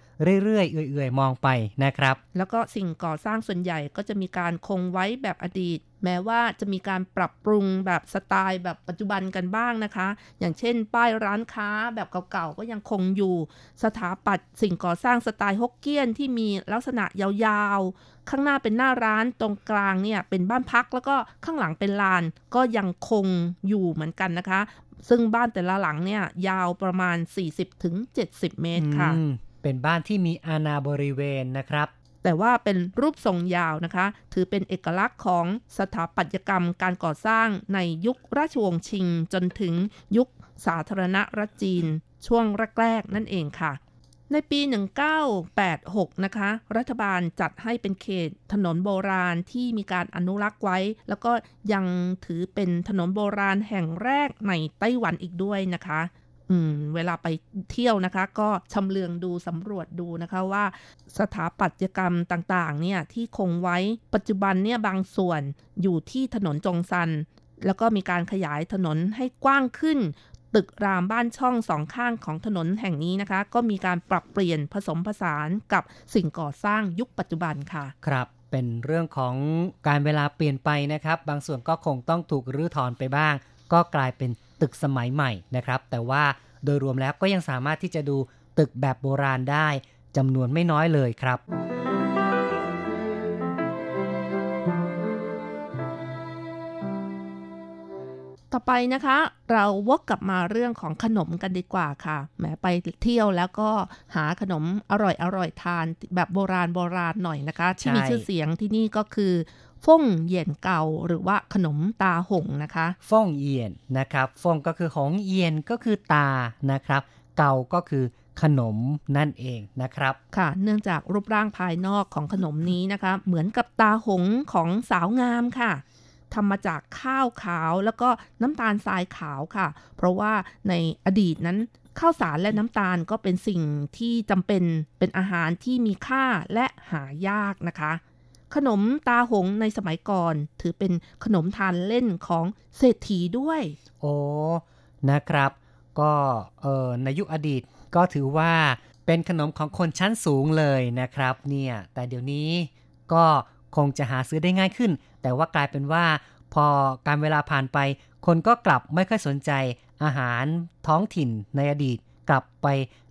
เรื่อยๆ เอื่อยๆ มองไปนะครับ แล้วก็สิ่งก่อสร้างส่วนใหญ่ก็จะมีการคงไว้แบบอดีต แม้ว่าจะมีการปรับปรุงแบบสไตล์แบบปัจจุบันกันบ้างนะคะ อย่างเช่น ป้ายร้านค้าแบบเก่าๆ ก็ยังคงอยู่ สถาปัตย์สิ่งก่อสร้างสไตล์ฮกเกี้ยนที่มีลักษณะยาวๆ ข้างหน้าเป็นหน้าร้านตรงกลางเนี่ยเป็นบ้านพักแล้วก็ข้างหลังเป็นลาน ก็ยังคงอยู่เหมือนกันนะคะซึ่งบ้านแต่ละหลังเนี่ยยาวประมาณ 40-70 เมตรค่ะอืม เป็นบ้านที่มีอาณาบริเวณนะครับ แต่ว่าเป็นรูปทรงยาวนะคะ ถือเป็นเอกลักษณ์ของสถาปัตยกรรมการก่อสร้างในยุคราชวงศ์ชิง จนถึงยุคสาธารณรัฐจีน ช่วงแรกๆนั่นเองค่ะในปี 1986 นะคะ รัฐบาลจัดให้เป็นเขตถนนโบราณที่มีการอนุรักษ์ไว้ แล้วก็ยังถือเป็นถนนโบราณแห่งแรกในไต้หวันอีกด้วยนะคะ เวลาไปเที่ยวนะคะ ก็ชำเลืองดูสำรวจดูนะคะว่าสถาปัตยกรรมต่างๆเนี่ยที่คงไว้ปัจจุบันเนี่ยบางส่วนอยู่ที่ถนนจงซัน แล้วก็มีการขยายถนนให้กว้างขึ้น ตึกรามบ้านช่องสองข้างของถนนแห่งนี้นะคะ ก็มีการปรับเปลี่ยนผสมผสานกับสิ่งก่อสร้างยุคปัจจุบันค่ะ ครับเป็นเรื่องของการเวลาเปลี่ยนไปนะครับ บางส่วนก็คงต้องถูกรื้อถอนไปบ้าง ก็กลายเป็น ตึกสมัยใหม่นะครับ แต่ว่าโดยรวมแล้วก็ยังสามารถที่จะดูตึกแบบโบราณได้จำนวนไม่น้อยเลยครับต่อไปนะคะเราวกกลับมาเรื่องของขนมกันดีกว่าค่ะแหมไปเที่ยวแล้วก็หาขนมอร่อยอร่อยทานแบบโบราณโบราณหน่อยนะคะ ที่มีชื่อเสียงที่นี่ก็คือ ฟงเหยียนเกาหรือว่าขนมตาหงนะคะฟ่องเอียนนะครับฟ่องก็คือหงเอียนก็คือตานะครับ เกาก็คือขนมนั่นเองนะครับค่ะ เนื่องจากรูปร่างภายนอกของขนมนี้นะคะ เหมือนกับตาหงของสาวงามค่ะทำมาจากข้าวขาวแล้วก็น้ำตาลทรายขาวค่ะ เพราะว่าในอดีตนั้นข้าวสารและน้ำตาลก็เป็นสิ่งที่จำเป็นเป็นอาหารที่มีค่าและหายากนะคะ ขนมตาหงในสมัยก่อน ถือเป็นขนมทานเล่นของเศรษฐีด้วย โอ้นะครับ ก็เออในยุคอดีตก็ถือว่าเป็นขนมของคนชั้นสูงเลยนะครับเนี่ยแต่เดี๋ยวนี้ก็คงจะหาซื้อได้ง่ายขึ้น แต่ว่ากลายเป็นว่า พอการเวลาผ่านไป คนก็กลับไม่ค่อยสนใจอาหารท้องถิ่นในอดีต กลับไป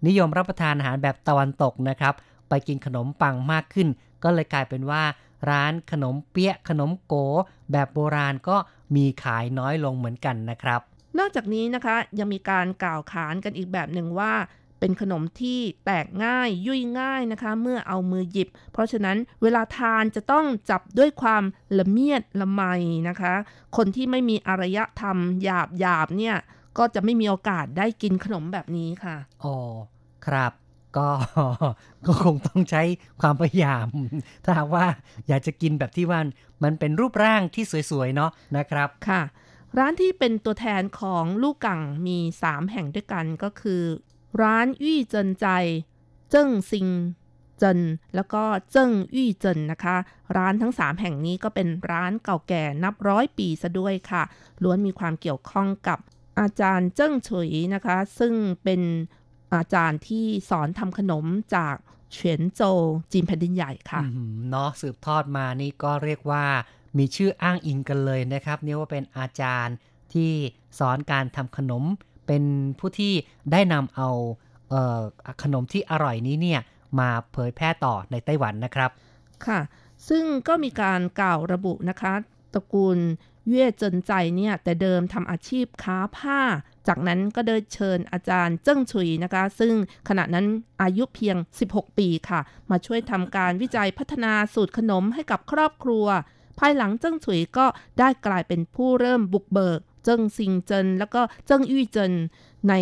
นิยมรับประทานอาหารแบบตะวันตกนะครับ ไปกินขนมปังมากขึ้น ก็เลยกลายเป็นว่า ร้านขนมเปี๊ยะขนมโก แบบโบราณก็มีขายน้อยลงเหมือนกันนะครับ นอกจากนี้นะคะยังมีการกล่าวขานกันอีกแบบหนึ่งว่า เป็นขนมที่แตกง่ายยุ่ยง่ายนะคะ เมื่อเอามือหยิบ เพราะฉะนั้นเวลาทานจะต้องจับด้วยความละเมียดละไมนะคะ คนที่ไม่มีอารยธรรมหยาบหยาบๆเนี่ยก็จะไม่มีโอกาสได้กินขนมแบบนี้ค่ะ อ๋อ ครับ ก็ก็คงต้องใช้ความพยายาม ถ้าหากว่าอยากจะกินแบบที่ว่ามันเป็นรูปร่างที่สวยๆเนาะนะครับค่ะ ร้านที่เป็นตัวแทนของลูกกังมี 3 แห่งด้วยกันก็คือ ร้านยี่เจินใจ เจิ้งซิงเจินแล้วก็เจิ้งยี่เจินนะคะ ร้านทั้ง 3 แห่งนี้ก็เป็นร้านเก่าแก่นับร้อยปีซะด้วยค่ะล้วนมีความเกี่ยวข้องกับอาจารย์เจิ้งเฉยนะคะ ซึ่งเป็น อาจารย์ที่สอนทำขนมจากเฉียนโจวจีนแผ่นดินใหญ่ค่ะอืมเนาะสืบทอดมานี่ก็เรียกว่ามีชื่ออ้างอิงกันเลยนะครับเนี่ยว่าเป็นอาจารย์ที่สอนการทำขนม เป็นผู้ที่ได้นำเอาเอ่อขนมที่อร่อยนี้เนี่ยมาเผยแพร่ต่อในไต้หวันนะครับ ค่ะ ซึ่งก็มีการกล่าวระบุนะคะ ตระกูล เย่เจินใจเนี่ยแต่เดิมทำอาชีพค้าผ้า จากนั้นก็ได้เชิญอาจารย์เจิ้งชุยนะคะ ซึ่งขณะนั้นอายุเพียง 16 ปีค่ะ มาช่วยทำการวิจัยพัฒนาสูตรขนมให้กับครอบครัว ภายหลังเจิ้งฉุยก็ได้กลายเป็นผู้เริ่มบุกเบิก เจิ้งซิงเจิน แล้วก็เจิ้งอี้เจินใน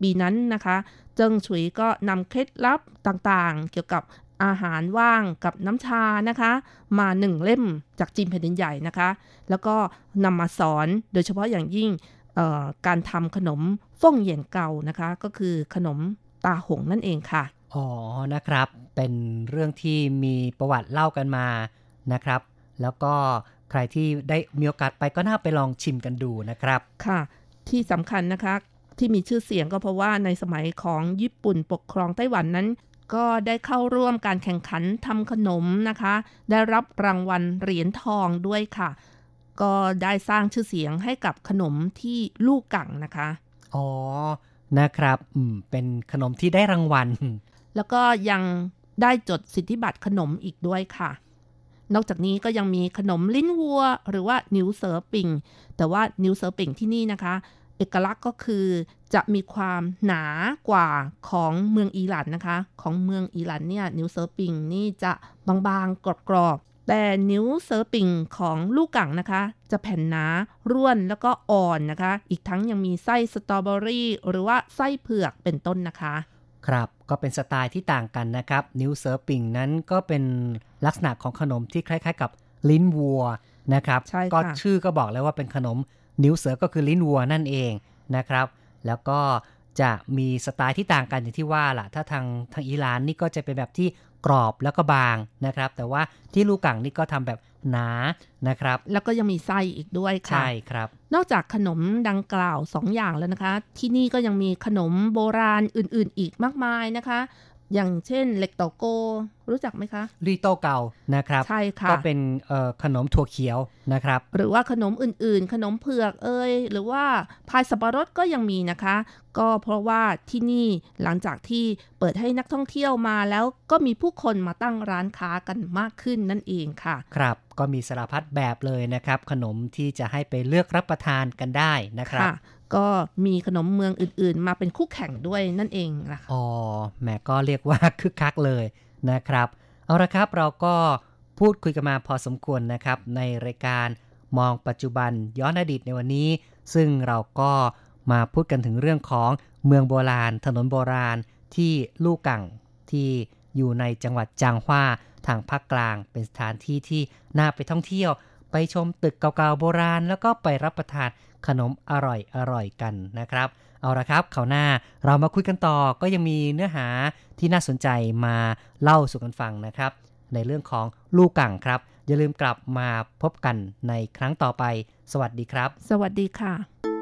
ปีนั้นนะคะ เจิ้งฉุยก็นำเคล็ดลับต่างๆ เกี่ยวกับ อาหารว่างกับน้ำชานะคะ มาหนึ่งเล่มจากจีนแผ่นดินใหญ่นะคะ แล้วก็นำมาสอนโดยเฉพาะอย่างยิ่งเอ่อการทำขนมฟ่งเหยียนเก่านะคะ ก็คือขนมตาหงนั่นเองค่ะ อ๋อนะครับ เป็นเรื่องที่มีประวัติเล่ากันมานะครับ แล้วก็ใครที่ได้มีโอกาสไปก็น่าไปลองชิมกันดูนะครับค่ะ ที่สำคัญนะคะที่มีชื่อเสียงก็เพราะว่าในสมัยของญี่ปุ่นปกครองไต้หวันนั้น ก็ได้เข้าร่วมการแข่งขันทำขนมนะคะ ได้รับรางวัลเหรียญทองด้วยค่ะ ก็ได้สร้างชื่อเสียงให้กับขนมที่ลูกกังนะคะ อ๋อ นะครับอืมเป็นขนมที่ได้รางวัล แล้วก็ยังได้จดสิทธิบัตรขนมอีกด้วยค่ะ นอกจากนี้ก็ยังมีขนมลิ้นวัว หรือว่านิวเซอร์ปิงแต่ว่านิวเซอร์ปิงที่นี่นะคะ เอกลักษณ์ก็คือจะมีความหนากว่าของเมืองอีหลันนะคะ ของเมืองอีหลันเนี่ยนิวเซอร์ปิงนี่จะบางๆกรอบๆแต่นิวเซอร์ปิงของลูกกังนะคะ จะแผ่นหนาร่วนแล้วก็อ่อนนะคะ อีกทั้งยังมีไส้สตรอเบอรี่หรือว่าไส้เผือกเป็นต้นนะคะ ครับก็เป็นสไตล์ที่ต่างกันนะครับ นิวเซอร์ปิงนั้นก็เป็นลักษณะของขนมที่คล้าย ๆ กับลิ้นวัวนะครับใช่ค่ะก็ชื่อก็บอกแล้วว่าเป็นขนม นิวเซอร์ก็คือลิ้นวัวนั่นเองนะครับ แล้วก็จะมีสไตล์ที่ต่างกันอย่างที่ว่าล่ะ ถ้าทางทางอิหร่านนี่ก็จะเป็นแบบที่กรอบแล้วก็บางนะครับ แต่ว่าที่ลูกังนี่ก็ทำแบบหนานะครับ แล้วก็ยังมีไส้อีกด้วยค่ะ ใช่ครับ นอกจากขนมดังกล่าว2อย่างแล้วนะคะ ที่นี่ก็ยังมีขนมโบราณอื่นๆ อีกมากมายนะคะ อย่างเช่นเหล็กเตาโก รู้จักไหมคะรีโตเก่านะครับ ใช่ค่ะ ก็เป็นเอ่อขนมถั่วเขียวนะครับ หรือว่าขนมอื่นๆ ขนมเผือกเอยหรือว่าพายสับปะรดก็ยังมีนะคะ ก็เพราะว่าที่นี่หลังจากที่เปิดให้นักท่องเที่ยวมาแล้วก็มีผู้คนมาตั้งร้านค้ากันมากขึ้นนั่นเองค่ะ ครับก็มีสารพัดแบบเลยนะครับ ขนมที่จะให้ไปเลือกรับประทานกันได้นะครับค่ะ ก็มีขนมเมืองอื่นๆ มาเป็นคู่แข่งด้วยนั่นเองนะคะอ๋อแหมก็เรียกว่าคึกคักเลยนะครับ เอาละครับเราก็พูดคุยกันมาพอสมควรนะครับ ในรายการมองปัจจุบันย้อนอดีตในวันนี้ ซึ่งเราก็มาพูดกันถึงเรื่องของเมืองโบราณ ถนนโบราณที่ลู่กังที่อยู่ในจังหวัดจางฮวาทางภาคกลางเป็นสถานที่ที่น่าไปท่องเที่ยว ไปชมตึกเก่าๆโบราณ แล้วก็ไปรับประทาน ขนมอร่อยอร่อยกันนะครับ เอาละครับข่าวหน้าเรามาคุยกันต่อก็ยังมีเนื้อหาที่น่าสนใจมาเล่าสู่กันฟังนะครับ ในเรื่องของลูกกังครับ อย่าลืมกลับมาพบกันในครั้งต่อไป สวัสดีครับ สวัสดีค่ะ